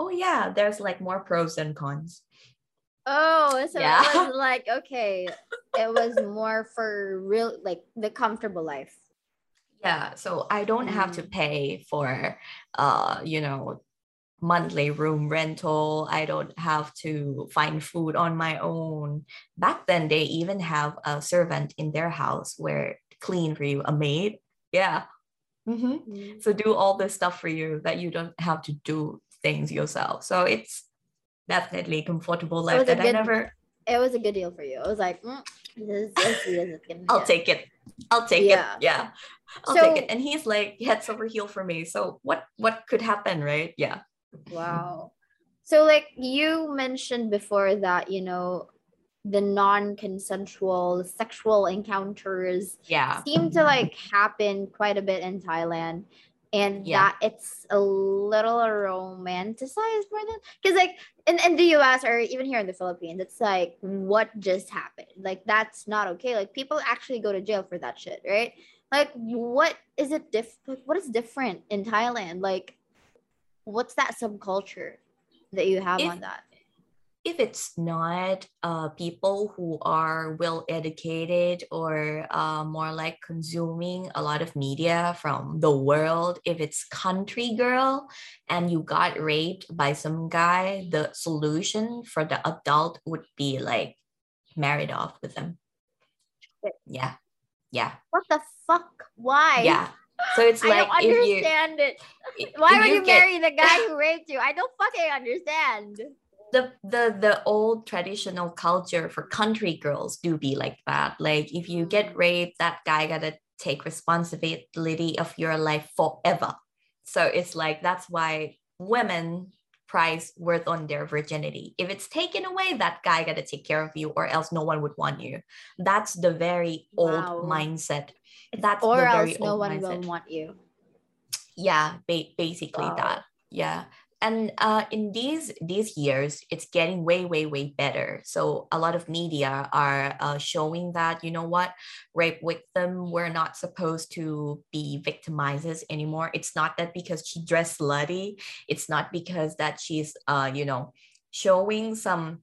oh yeah there's like more pros than cons Oh, so Yeah. it was like okay, it was more for real, like the comfortable life. yeah so i don't have to Mm. pay for uh you know monthly room rental. I don't have to find food on my own. Back then they even have a servant in their house where clean for you a maid. Yeah. Mhm. Mm. so do all this stuff for you that you don't have to do things yourself. So it's definitely comfortable life that i good- never It was a good deal for you. I was like, mm, this, this, this i'll take it. I'll take Yeah. it yeah. I'll So- take it. And he's like heads over heel for me. So what what could happen right? Yeah Wow. So like you mentioned before that, you know, the non-consensual sexual encounters yeah seem to like happen quite a bit in Thailand and Yeah. that it's a little romanticized more than because like in, in the US or even here in the Philippines, it's like what just happened? Like that's not okay. Like people actually go to jail for that shit, right? Like what is it diff like, what is different in Thailand? Like what's that subculture that you have If- on that? if it's not uh, people who are well educated or uh, more like consuming a lot of media from the world, if it's country girl and you got raped by some guy, the solution for the adult would be like married off with them. Yeah. Yeah. What the fuck? Why? Yeah. So it's I like don't if you understand it. Why would you get- marry the guy who raped you? I don't fucking understand. the the the old traditional culture for country girls do be like that. Like if you get Mm. raped, that guy gotta take responsibility of your life forever. So it's like that's why women price worth on their virginity. If it's taken away, that guy got to take care of you, or else no one would want you. That's the very old Wow. mindset. That's or the else no one mindset. will want you. Yeah, ba- basically Wow. that. Yeah. And uh, in these these years, it's getting way, way, way better. So a lot of media are uh, showing that you know what, rape victim we're not supposed to be victimizers anymore. It's not that because she dressed slutty. It's not because that she's uh you know showing some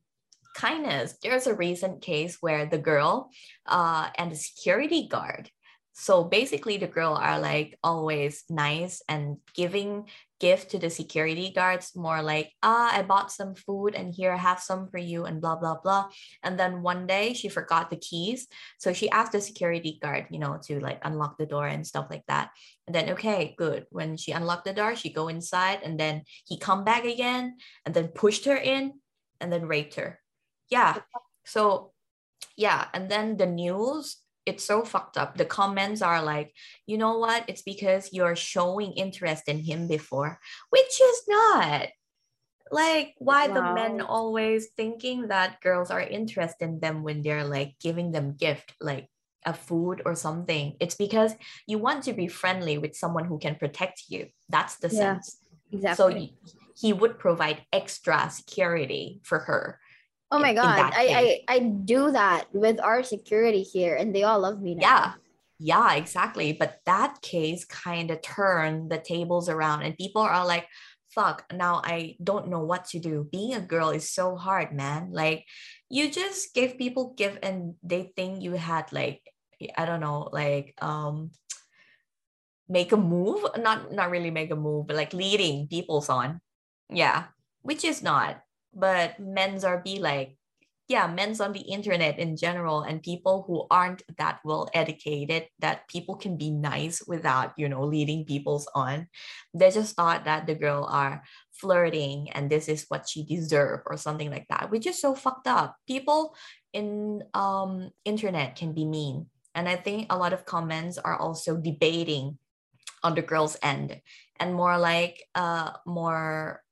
kindness. There's a recent case where the girl uh and the security guard. So basically, the girl are like always nice and giving gift to the security guards more like ah i bought some food and here i have some for you and blah blah blah. And then one day she forgot the keys. So she asked the security guard you know to like unlock the door and stuff like that. And then okay good. When she unlocked the door she go inside and then he come back again and then pushed her in and then raped her. Yeah. So yeah. And then the news it's so fucked up. The comments are like you know what? It's because you're showing interest in him before which is not. Like why the men always thinking that girls are interested in them when they're like giving them gift like a food or something? It's because you want to be friendly with someone who can protect you. That's the Yeah, sense. Exactly. so he would provide extra security for her oh my god, I. I I do that with our security here, and they all love me now. Yeah. Yeah, exactly. But that case kind of turned the tables around, and people are like, fuck, now I don't know what to do. Being a girl is so hard, man. Like, you just give people give, and they think you had, like, I don't know, like, um, make a move not not really make a move but like leading people's on yeah which is not but men's are be like yeah men's on the internet in general and people who aren't that well educated that people can be nice without you know leading people's on. They just thought that the girl are flirting and this is what she deserve or something like that which is so fucked up. People in um internet can be mean. And i think a lot of comments are also debating on the girl's end and more like uh more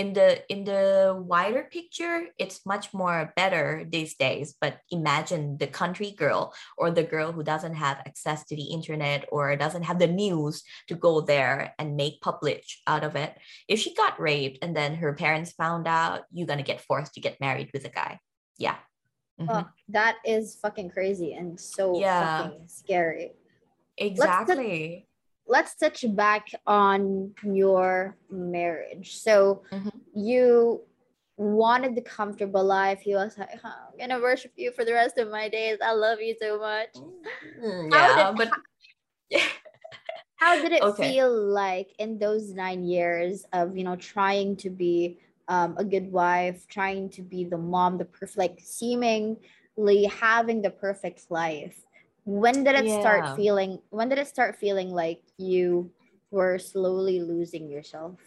in the in the wider picture it's much more better these days but imagine the country girl or the girl who doesn't have access to the internet or doesn't have the news to go there and make public out of it if she got raped and then her parents found out you're gonna get forced to get married with a guy yeah Mhm. Oh, that is fucking crazy and so Yeah. fucking scary. exactly let's touch back on your marriage. So Mhm. you wanted the comfortable life. He was like, "Huh, I'm gonna worship you for the rest of my days. I love you so much. Mm, How yeah did- but How did it Okay. feel like in those nine years of you know trying to be um, a good wife, trying to be the mom, the perfect, like seemingly having the perfect life? When did it Yeah. start feeling? When did it start feeling like you were slowly losing yourself?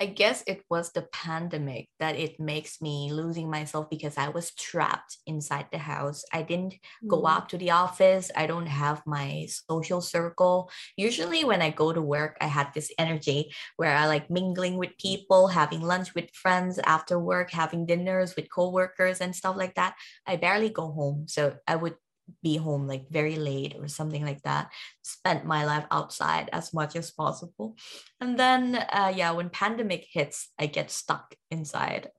I guess it was the pandemic that it makes me losing myself because I was trapped inside the house. I didn't go Mm. out to the office. I don't have my social circle. Usually when I go to work, I had this energy where I like mingling with people, having lunch with friends after work, having dinners with coworkers and stuff like that. I barely go home. So I would be home like very late or something like that. Spent my life outside as much as possible. And then uh, yeah, when pandemic hits, I get stuck inside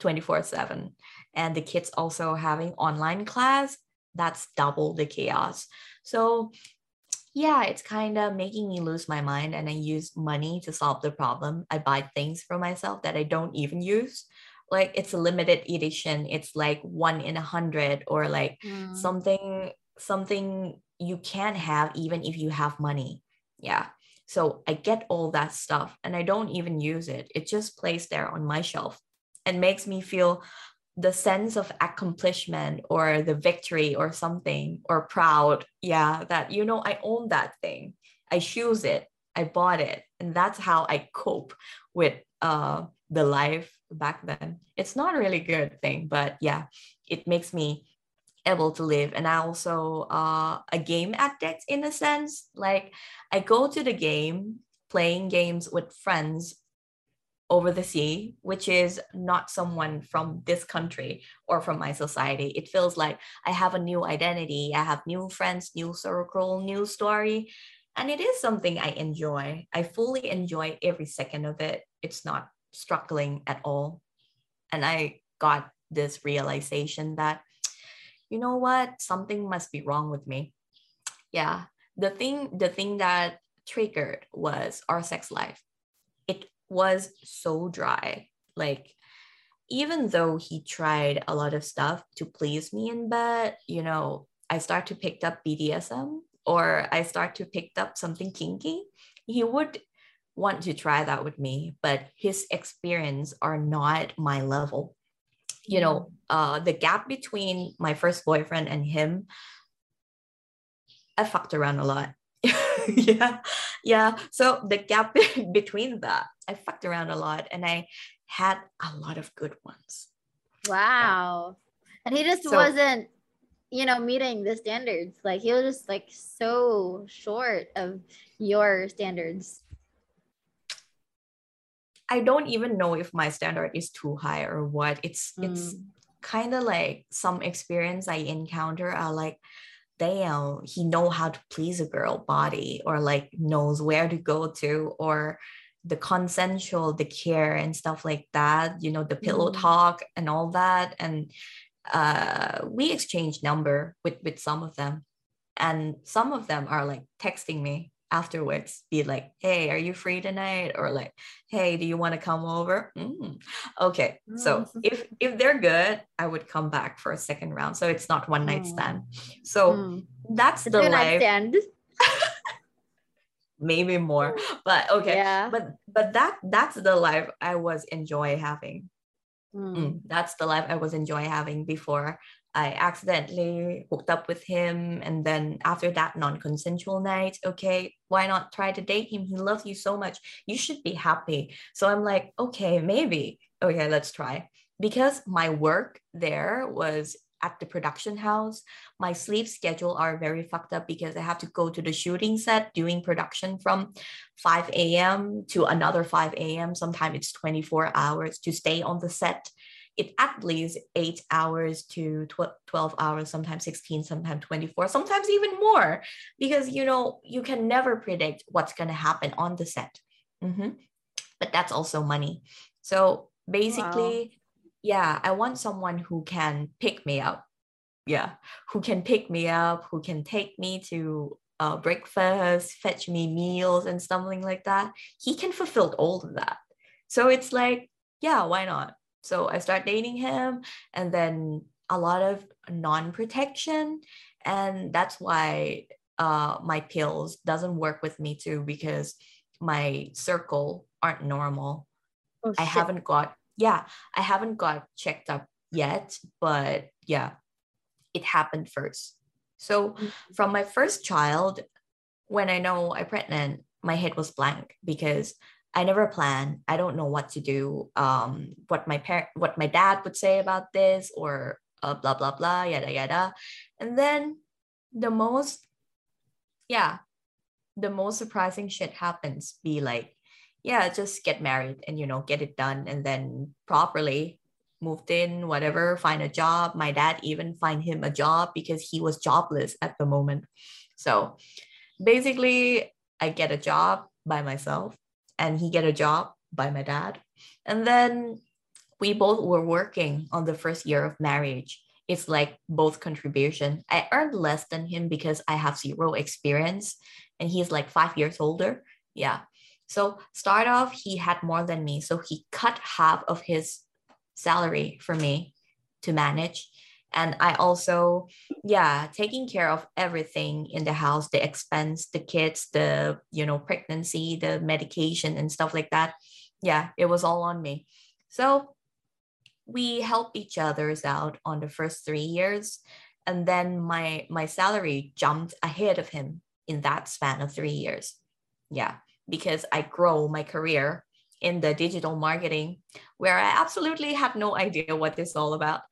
24/7. And the kids also having online class, that's double the chaos. So yeah, it's kind of making me lose my mind and I use money to solve the problem. I buy things for myself that I don't even use. Like it's a limited edition. It's like one in a hundred or like Mm. something something you can't have even if you have money. Yeah. So i get all that stuff and i don't even use it. It just plays there on my shelf and makes me feel the sense of accomplishment or the victory or something or proud. Yeah that you know i own that thing. I choose it. I bought it. And that's how i cope with uh the life back then it's not a really good thing but yeah it makes me able to live and i also uh a game addict in a sense like i go to the game playing games with friends over the sea, which is not someone from this country or from my society. It feels like I have a new identity, I have new friends, new circle, new story. And it is something I enjoy. I fully enjoy every second of it. It's not struggling at all. And I got this realization that, you know what, something must be wrong with me. Yeah. The thing, the thing that triggered was our sex life. It was so dry. Like, even though he tried a lot of stuff to please me in bed, you know, I start to pick up BDSM or I start to pick up something kinky, he would want to try that with me, but his experience are not my level. You know, mm. uh, the gap between my first boyfriend and him, I fucked around a lot. yeah yeah so the gap between that i fucked around a lot and i had a lot of good ones wow yeah. and he just so, wasn't you know meeting the standards like he was just like so short of your standards i don't even know if my standard is too high or what it's mm. it's kind of like some experience i encounter are like damn he know how to please a girl body or like knows where to go to or the consensual the care and stuff like that you know the pillow mm. talk and all that and uh we exchange number with with some of them and some of them are like texting me afterwards be like hey are you free tonight or like hey do you want to come over mm. okay so mm. if if they're good i would come back for a second round so it's not one night stand so mm. that's the Two life maybe more but okay yeah. but but that that's the life i was enjoy having mm. Mm, that's the life i was enjoy having before I accidentally hooked up with him. And then after that non consensual night, okay, why not try to date him? He loves you so much. You should be happy. So I'm like, okay, maybe. Okay, let's try. Because my work there was at the production house, my sleep schedule are very fucked up because I have to go to the shooting set doing production from 5 a.m. to another 5 a.m. Sometimes it's 24 hours to stay on the set it at least eight hours to 12 hours, sometimes 16, sometimes 24, sometimes even more, because you know, you can never predict what's going to happen on the set. Mm-hmm. But that's also money. So basically, wow. yeah, I want someone who can pick me up. Yeah, who can pick me up, who can take me to uh, breakfast, fetch me meals, and something like that. He can fulfill all of that. So it's like, yeah, why not? So I start dating him and then a lot of non-protection. And that's why uh, my pills doesn't work with me too because my circle aren't normal. Oh, I haven't got, yeah, I haven't got checked up yet, but yeah, it happened first. So mm-hmm. from my first child, when I know I'm pregnant, my head was blank because I never plan. I don't know what to do. Um, what my parent, what my dad would say about this, or uh, blah blah blah, yada yada. And then the most, yeah, the most surprising shit happens. Be like, yeah, just get married and you know get it done, and then properly moved in, whatever, find a job. My dad even find him a job because he was jobless at the moment. So basically, I get a job by myself and he get a job by my dad. And then we both were working on the first year of marriage. It's like both contribution. I earned less than him because I have zero experience and he's like five years older. Yeah. So start off, he had more than me. So he cut half of his salary for me to manage and i also yeah taking care of everything in the house the expense the kids the you know pregnancy the medication and stuff like that. Yeah it was all on me. So we help each others out on the first three years and then my my salary jumped ahead of him in that span of three years. Yeah because i grow my career in the digital marketing where I absolutely had no idea what this is all about.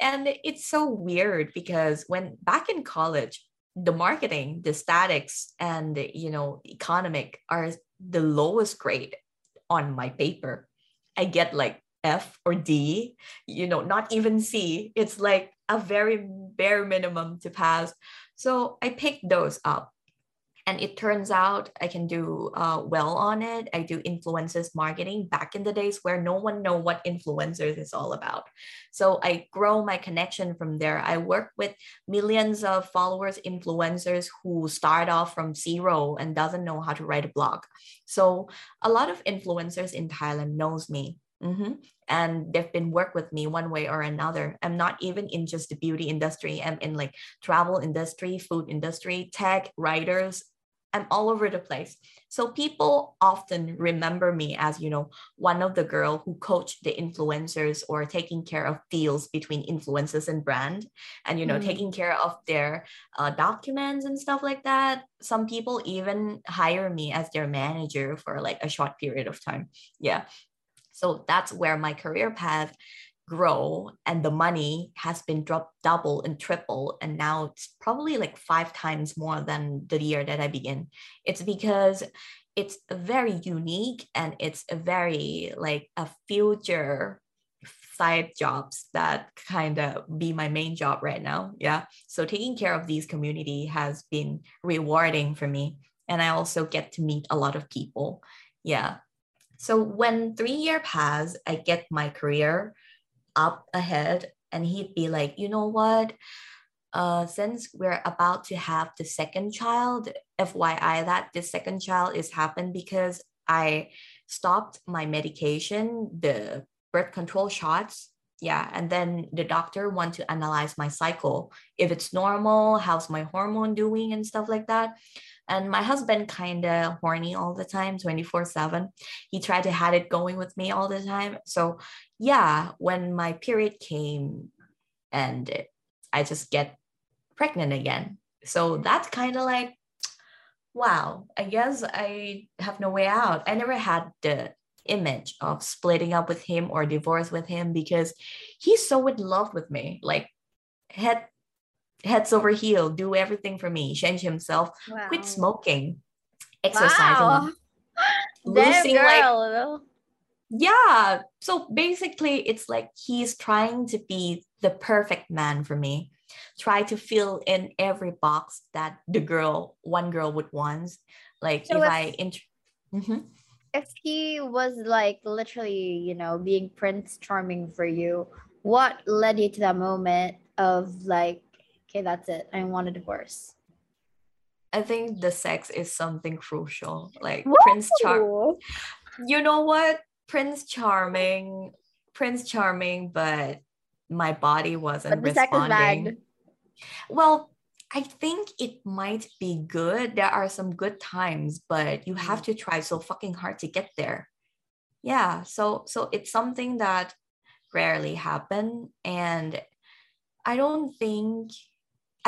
And it's so weird because when back in college, the marketing, the statics, and you know, economic are the lowest grade on my paper. I get like F or D, you know, not even C. It's like a very bare minimum to pass. So I picked those up and it turns out I can do uh, well on it. I do influencers marketing back in the days where no one know what influencers is all about. So I grow my connection from there. I work with millions of followers, influencers who start off from zero and doesn't know how to write a blog. So a lot of influencers in Thailand knows me. Mm-hmm. And they've been work with me one way or another. I'm not even in just the beauty industry. I'm in like travel industry, food industry, tech, writers, I'm all over the place. So people often remember me as, you know, one of the girl who coached the influencers or taking care of deals between influencers and brand and, you know, mm. taking care of their uh, documents and stuff like that. Some people even hire me as their manager for like a short period of time. Yeah. So that's where my career path grow and the money has been dropped double and triple and now it's probably like five times more than the year that i begin. It's because it's very unique and it's a very like a future side jobs that kind of be my main job right now yeah? So taking care of these community has been rewarding for me and i also get to meet a lot of people yeah? So when three year pass i get my career up ahead and he'd be like, you know what? Uh, since we're about to have the second child, FYI, that the second child is happened because I stopped my medication, the birth control shots. Yeah. And then the doctor want to analyze my cycle. If it's normal, how's my hormone doing and stuff like that. And my husband kind of horny all the time, 24 7. He tried to had it going with me all the time. So yeah, when my period came and I just get pregnant again. So that's kind of like, wow, I guess I have no way out. I never had the image of splitting up with him or divorce with him because he's so in love with me. Like head heads over heel, do everything for me, change himself, wow. quit smoking, exercising, wow. losing like yeah. So basically, it's like he's trying to be the perfect man for me. Try to fill in every box that the girl, one girl would want. Like so if, if I int- mm-hmm. if he was like literally, you know, being Prince Charming for you, what led you to that moment of like okay, that's it. I want a divorce. I think the sex is something crucial. Like Woo! Prince Charming. You know what? Prince Charming, Prince Charming, but my body wasn't responding. Well, I think it might be good. There are some good times, but you mm. have to try so fucking hard to get there. Yeah, so so it's something that rarely happen and I don't think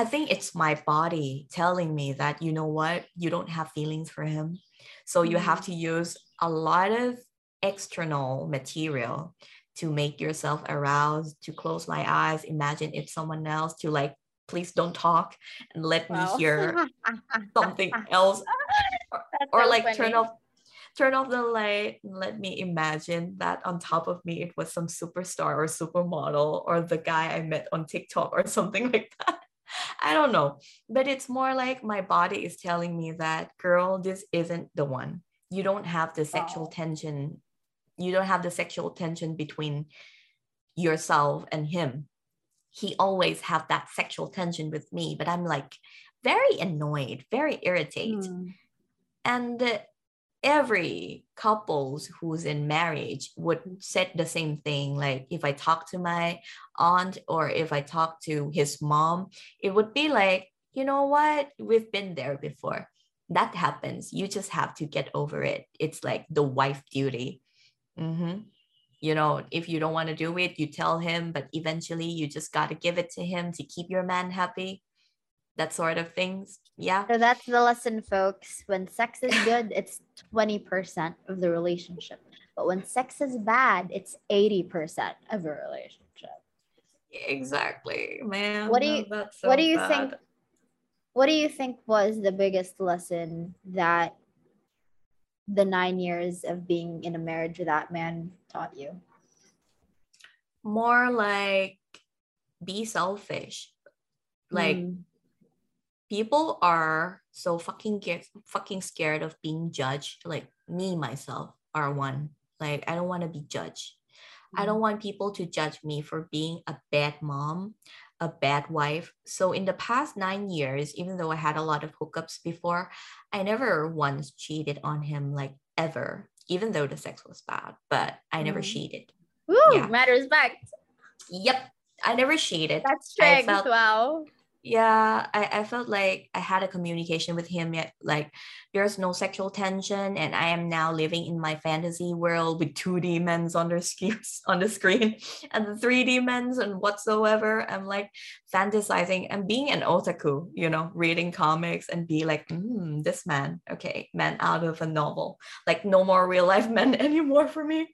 I think it's my body telling me that, you know what, you don't have feelings for him. So you have mm-hmm. to use a lot of external material to make yourself aroused, to close my eyes, imagine if someone else, to like, please don't talk and let wow. me hear something else. Or, or like funny. turn off turn off the light and let me imagine that on top of me it was some superstar or supermodel or the guy I met on TikTok or something like that. I don't know, but it's more like my body is telling me that, girl, this isn't the one. You don't have the sexual oh. tension. You don't have the sexual tension between yourself and him. He always have that sexual tension with me, but I'm like very annoyed, very irritated. Mm. And every couples who's in marriage would say the same thing like if i talk to my aunt or if i talk to his mom it would be like you know what? We've been there before. That happens. You just have to get over it. It's like the wife duty. Mm-hmm. you know if you don't want to do it you tell him but eventually you just got to give it to him to keep your man happy that sort of things. Yeah. So that's the lesson, folks. When sex is good, it's 20% of the relationship. But when sex is bad, it's 80% of a relationship. Exactly, man. What do you so what do you bad. think what do you think was the biggest lesson that the nine years of being in a marriage with that man taught you? More like be selfish. Like Mm. People are so fucking get, fucking scared of being judged. Like me myself are one. Like I don't want to be judged. I don't want people to judge me for being a bad mom, a bad wife. So in the past 9 years, even though I had a lot of hookups before, I never once cheated on him like ever, even though the sex was bad, but I never Mm. cheated. Woo, Yeah. mad respect. Yep. I never cheated. That's I strength. felt- wow. Yeah I, I felt like i had a communication with him yet like there's no sexual tension and i am now living in my fantasy world with 2d men's on the screen on the screen and the 3d men's and whatsoever. I'm like fantasizing and being an otaku you know reading comics and be like mm, this man okay man out of a novel. Like no more real life men anymore for me.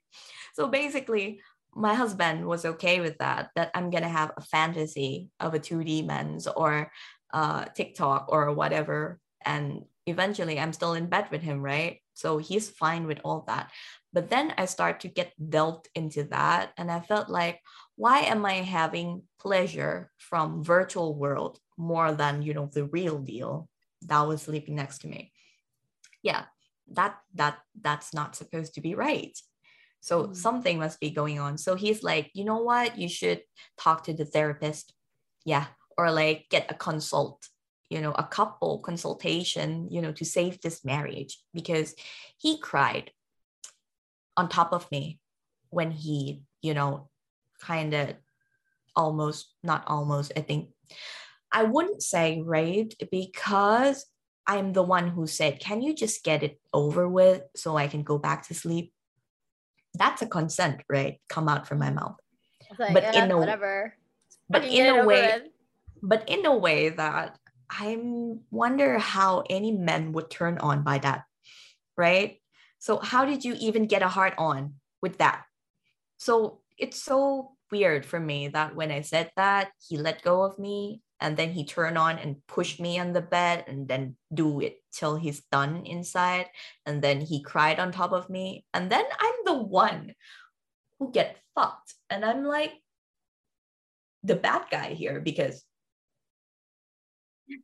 So basically my husband was okay with that that i'm gonna have a fantasy of a 2d men's or uh tiktok or whatever and eventually i'm still in bed with him right? So he's fine with all that. But then i start to get delved into that and i felt like why am i having pleasure from virtual world more than you know the real deal that was sleeping next to me? Yeah that that that's not supposed to be right so Mm. something must be going on. So he's like, you know what? You should talk to the therapist. Yeah. Or like get a consult, you know, a couple consultation, you know, to save this marriage because he cried on top of me when he, you know, kind of almost, not almost, I think, I wouldn't say raped because I'm the one who said, can you just get it over with so I can go back to sleep? That's a consent, right? Come out from my mouth. Like, But yeah, in a- whatever. But in a way, with. but in a way that I wonder how any men would turn on by that, right? So how did you even get a heart on with that? So it's so weird for me that when I said that, he let go of me and then he turned on and pushed me on the bed and then do it till he's done inside and then he cried on top of me and then I'm the one who get fucked and I'm like the bad guy here because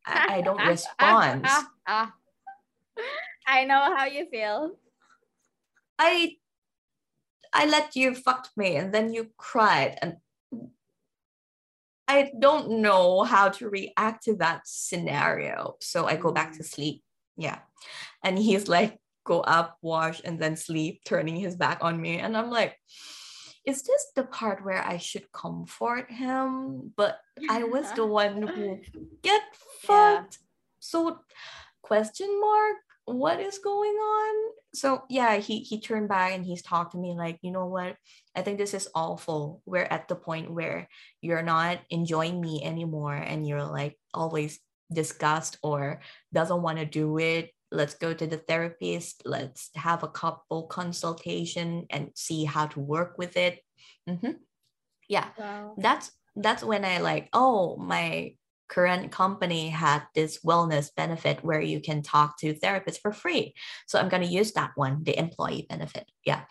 I, I don't respond. I know how you feel. I I let you fucked me and then you cried and I don't know how to react to that scenario. So I go back to mm. sleep. Yeah. And he's like, go up, wash, and then sleep, turning his back on me. And I'm like, is this the part where I should comfort him? But I was the one who get Yeah. fucked. So question mark, what is going on? So yeah, he he turned back and he's talked to me like, you know what? I think this is awful. We're at the point where you're not enjoying me anymore and you're like always disgust or doesn't want to do it. Let's go to the therapist. Let's have a couple consultation and see how to work with it. Mhm. Yeah Wow. that's that's when I like, oh, my current company had this wellness benefit where you can talk to therapists for free. So I'm gonna use that one, the employee benefit. Yeah.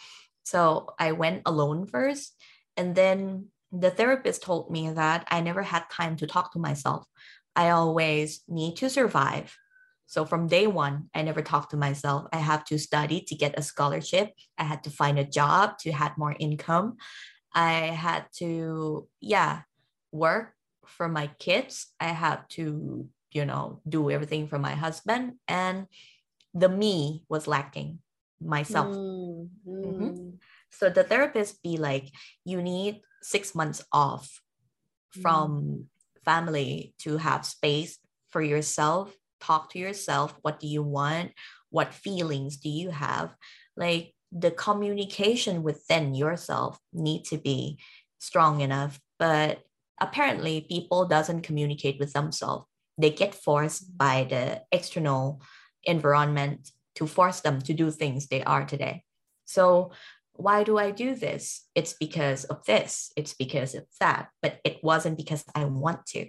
So I went alone first, and then the therapist told me that I never had time to talk to myself. I always need to survive. So from day one, I never talked to myself. I have to study to get a scholarship. I had to find a job to have more income. I had to, yeah, work for my kids. I had to, you know, do everything for my husband. And the me was lacking myself. Mm, Mhm. mm. So the therapist be like, you need six months off from family to have space for yourself, talk to yourself. What do you want? What feelings do you have? Like the communication within yourself need to be strong enough. But apparently people doesn't communicate with themselves. They get forced by the external environment to force them to do things they are today. So why do I do this? It's because of this. It's because of that. But it wasn't because I want to.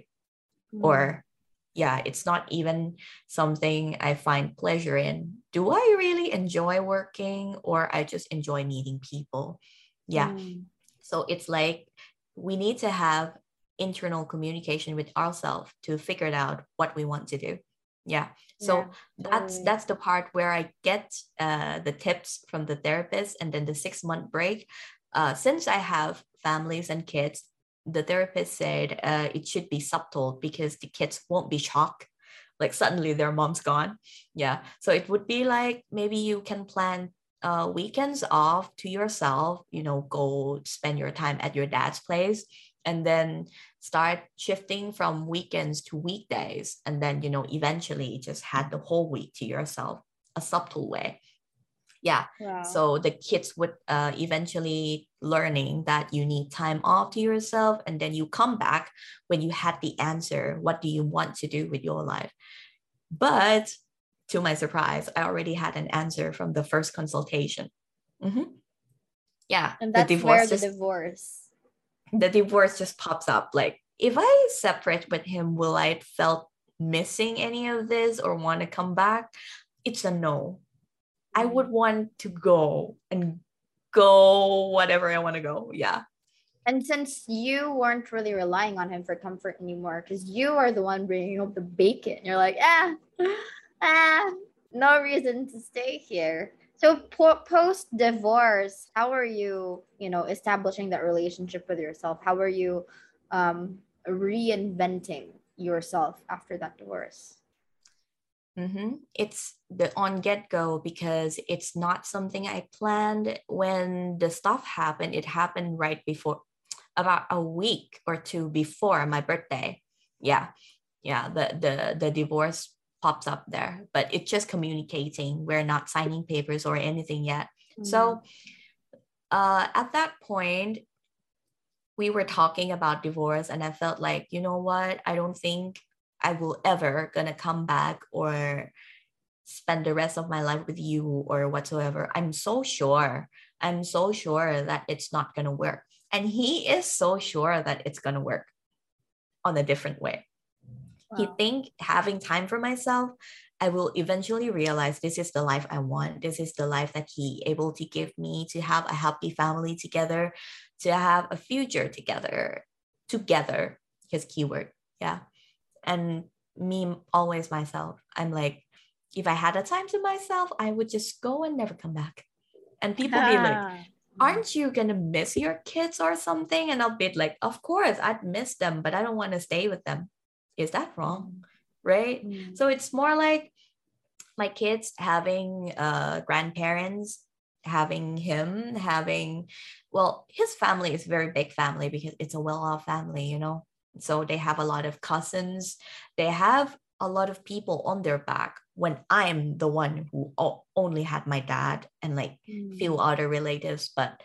Mm. Or, yeah, it's not even something I find pleasure in. Do I really enjoy working or I just enjoy meeting people? Yeah. Mm. So it's like we need to have internal communication with ourselves to figure out what we want to do. Yeah. So Yeah, that's that's the part where I get uh, the tips from the therapist, and then the six month break. Uh, since I have families and kids, the therapist said uh, it should be subtle because the kids won't be shocked. Like suddenly their mom's gone. Yeah. So it would be like maybe you can plan uh, weekends off to yourself, you know, go spend your time at your dad's place and then start shifting from weekends to weekdays. And then, you know, eventually just had the whole week to yourself, a subtle way. Yeah. Wow. So the kids would uh, eventually learning that you need time off to yourself, and then you come back when you had the answer. What do you want to do with your life? But to my surprise, I already had an answer from the first consultation. Mhm. Yeah, and the divorce where the divorce. The divorce just pops up. Like if I separate with him, will I felt missing any of this or want to come back? It's a no. I would want to go and go whatever I want to go. Yeah. And since you weren't really relying on him for comfort anymore, because you are the one bringing up the bacon, you're like, ah, ah, no reason to stay here. So po- post divorce, how are you, you know, establishing that relationship with yourself? How are you um, reinventing yourself after that divorce? Mm-hmm. It's the on get go because it's not something I planned when the stuff happened. It happened right before, about a week or two before my birthday. Yeah, yeah. The the the divorce pops up there, but it's just communicating. We're not signing papers or anything yet. So, uh, at that point, we were talking about divorce, and I felt like, you know what? I don't think I will ever gonna come back or spend the rest of my life with you or whatsoever. I'm so sure. I'm so sure that it's not gonna work. And he is so sure that it's gonna work on a different way. He Wow. think having time for myself, I will eventually realize this is the life I want. This is the life that he able to give me to have a happy family together, to have a future together, together. His keyword, yeah and me always myself i'm like if i had a time to myself i would just go and never come back and people be like aren't you gonna miss your kids or something and i'll be like of course i'd miss them but i don't want to stay with them is that wrong right Mm. so it's more like my kids having uh grandparents having him having well his family is a very big family because it's a well-off family you know so they have a lot of cousins they have a lot of people on their back when i'm the one who only had my dad and like Mm. few other relatives but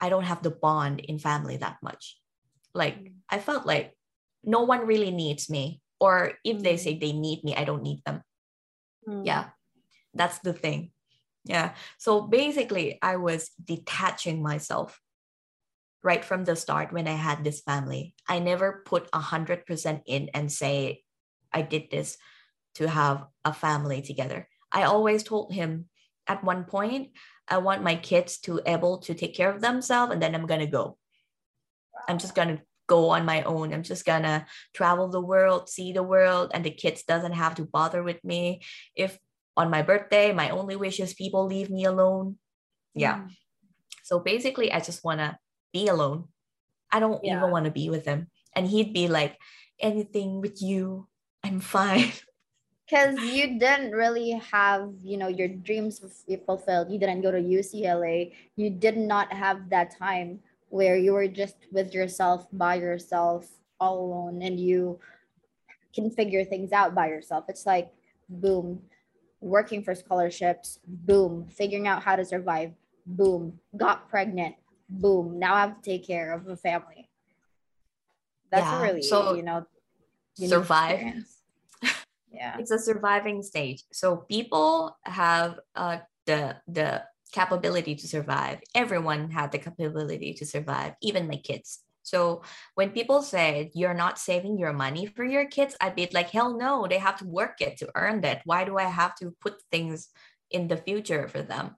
i don't have the bond in family that much like Mm. i felt like no one really needs me or if they Mm. say they need me i don't need them. Mm. yeah. That's the thing. Yeah. So basically i was detaching myself right from the start when i had this family. I never put a hundred percent in and say i did this to have a family together. I always told him at one point i want my kids to able to take care of themselves and then i'm gonna go. I'm just gonna go on my own. I'm just gonna travel the world see the world and the kids doesn't have to bother with me. If on my birthday my only wish is people leave me alone. Yeah. Mm. so basically i just want to be alone. I don't Yeah. even want to be with him. And he'd be like anything with you i'm fine. Because you didn't really have you know your dreams fulfilled. You didn't go to ucla you did not have that time where you were just with yourself by yourself all alone and you can figure things out by yourself. It's like boom working for scholarships boom figuring out how to survive boom got pregnant boom now i have to take care of a family. That's Yeah, really so you know survive. yeah. It's a surviving stage. So people have uh, the the capability to survive. Everyone had the capability to survive even my kids. So when people say you're not saving your money for your kids i'd be like hell no they have to work it to earn that. Why do i have to put things in the future for them?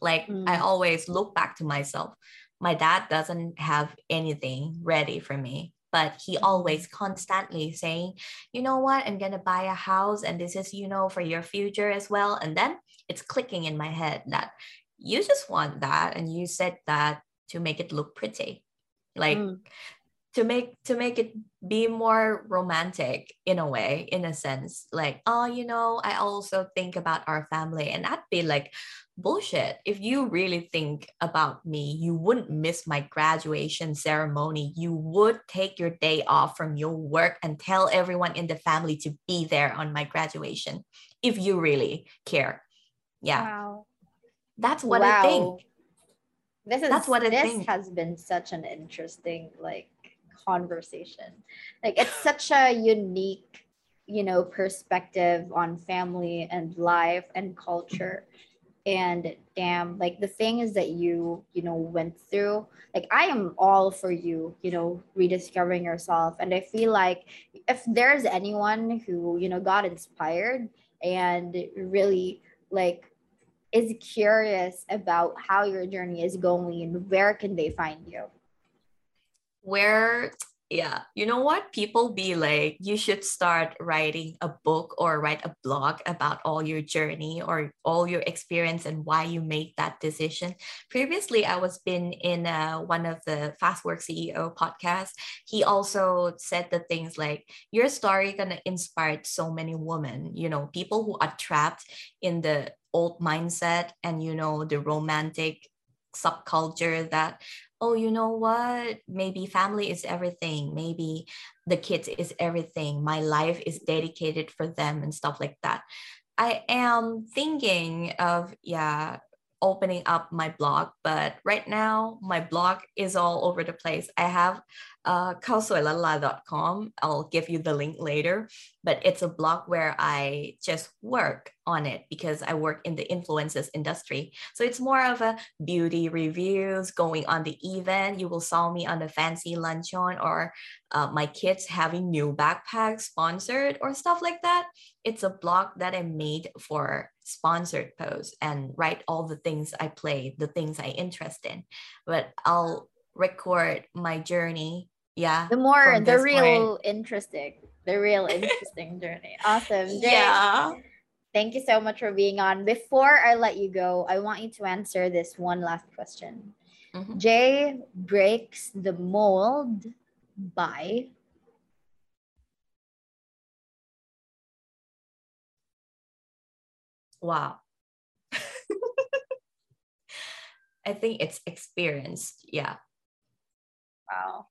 Like i Mm. always look back to myself. My dad doesn't have anything ready for me but he always constantly saying you know what? I'm gonna buy a house and this is you know for your future as well. And then it's clicking in my head that you just want that and you said that to make it look pretty. Like Mm. to make to make it be more romantic in a way in a sense like oh you know i also think about our family and that'd be like bullshit. If you really think about me you wouldn't miss my graduation ceremony. You would take your day off from your work and tell everyone in the family to be there on my graduation if you really care. Yeah. Wow. That's what i think This is That's what I this think. has been such an interesting like conversation. Like it's such a unique, you know, perspective on family and life and culture. And damn, like the things that you, you know, went through. Like I am all for you, you know, rediscovering yourself. And I feel like if there's anyone who, you know, got inspired and really like is curious about how your journey is going and where can they find you? Where yeah. You know what? People be like you should start writing a book or write a blog about all your journey or all your experience and why you made that decision. Previously i was been in uh, one of the fast work ceo podcasts. He also said the things like your story gonna inspire so many women. You know people who are trapped in the old mindset and you know the romantic subculture that oh you know what? Maybe family is everything. Maybe the kids is everything. My life is dedicated for them and stuff like that. I am thinking of yeah opening up my blog but right now my blog is all over the place i have uh, kaosuilala.com. I'll give you the link later, but it's a blog where I just work on it because I work in the influences industry. So it's more of a beauty reviews, going on the event. You will saw me on the fancy luncheon or uh, my kids having new backpacks sponsored or stuff like that. It's a blog that I made for sponsored posts and write all the things I play, the things I interest in. But I'll record my journey yeah the more the real interesting the real interesting journey. Awesome. Yeah. thank you so much for being on. Before i let you go i want you to answer this one last question. Mhm. jay breaks the mold by wow i think it's experienced yeah wow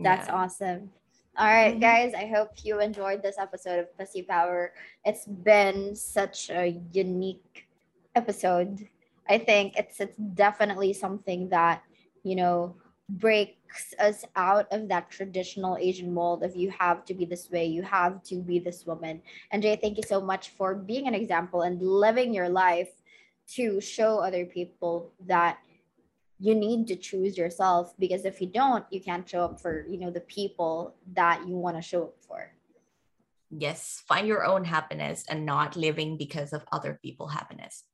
That's yeah. awesome. All right, Mhm. guys. I hope you enjoyed this episode of Pussy Power. It's been such a unique episode. I think it's it's definitely something that you know breaks us out of that traditional Asian mold of you have to be this way, you have to be this woman. And Jay, thank you so much for being an example and living your life to show other people that you need to choose yourself because if you don't you can't show up for you know the people that you want to show up for. Yes find your own happiness and not living because of other people's happiness.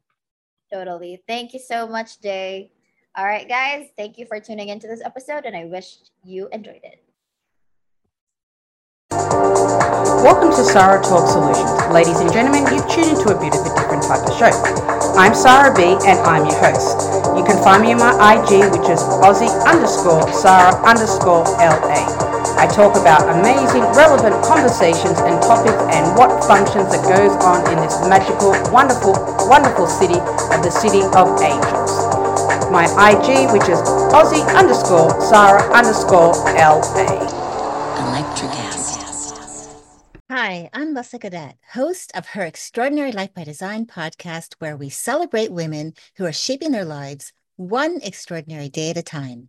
Totally. Thank you so much jay all right guys thank you for tuning into this episode and i wish you enjoyed it Welcome to Sarah Talk Solutions. Ladies and gentlemen, you've tuned into a bit of a different type of show. I'm Sarah B and I'm your host. You can find me on my IG, which is Aussie underscore Sarah underscore LA. I talk about amazing, relevant conversations and topics and what functions that goes on in this magical, wonderful, wonderful city of the City of Angels. My IG, which is Aussie underscore Sarah underscore LA. Electric acid. Hi, I'm Lessa Cadet, host of her Extraordinary Life by Design podcast, where we celebrate women who are shaping their lives one extraordinary day at a time.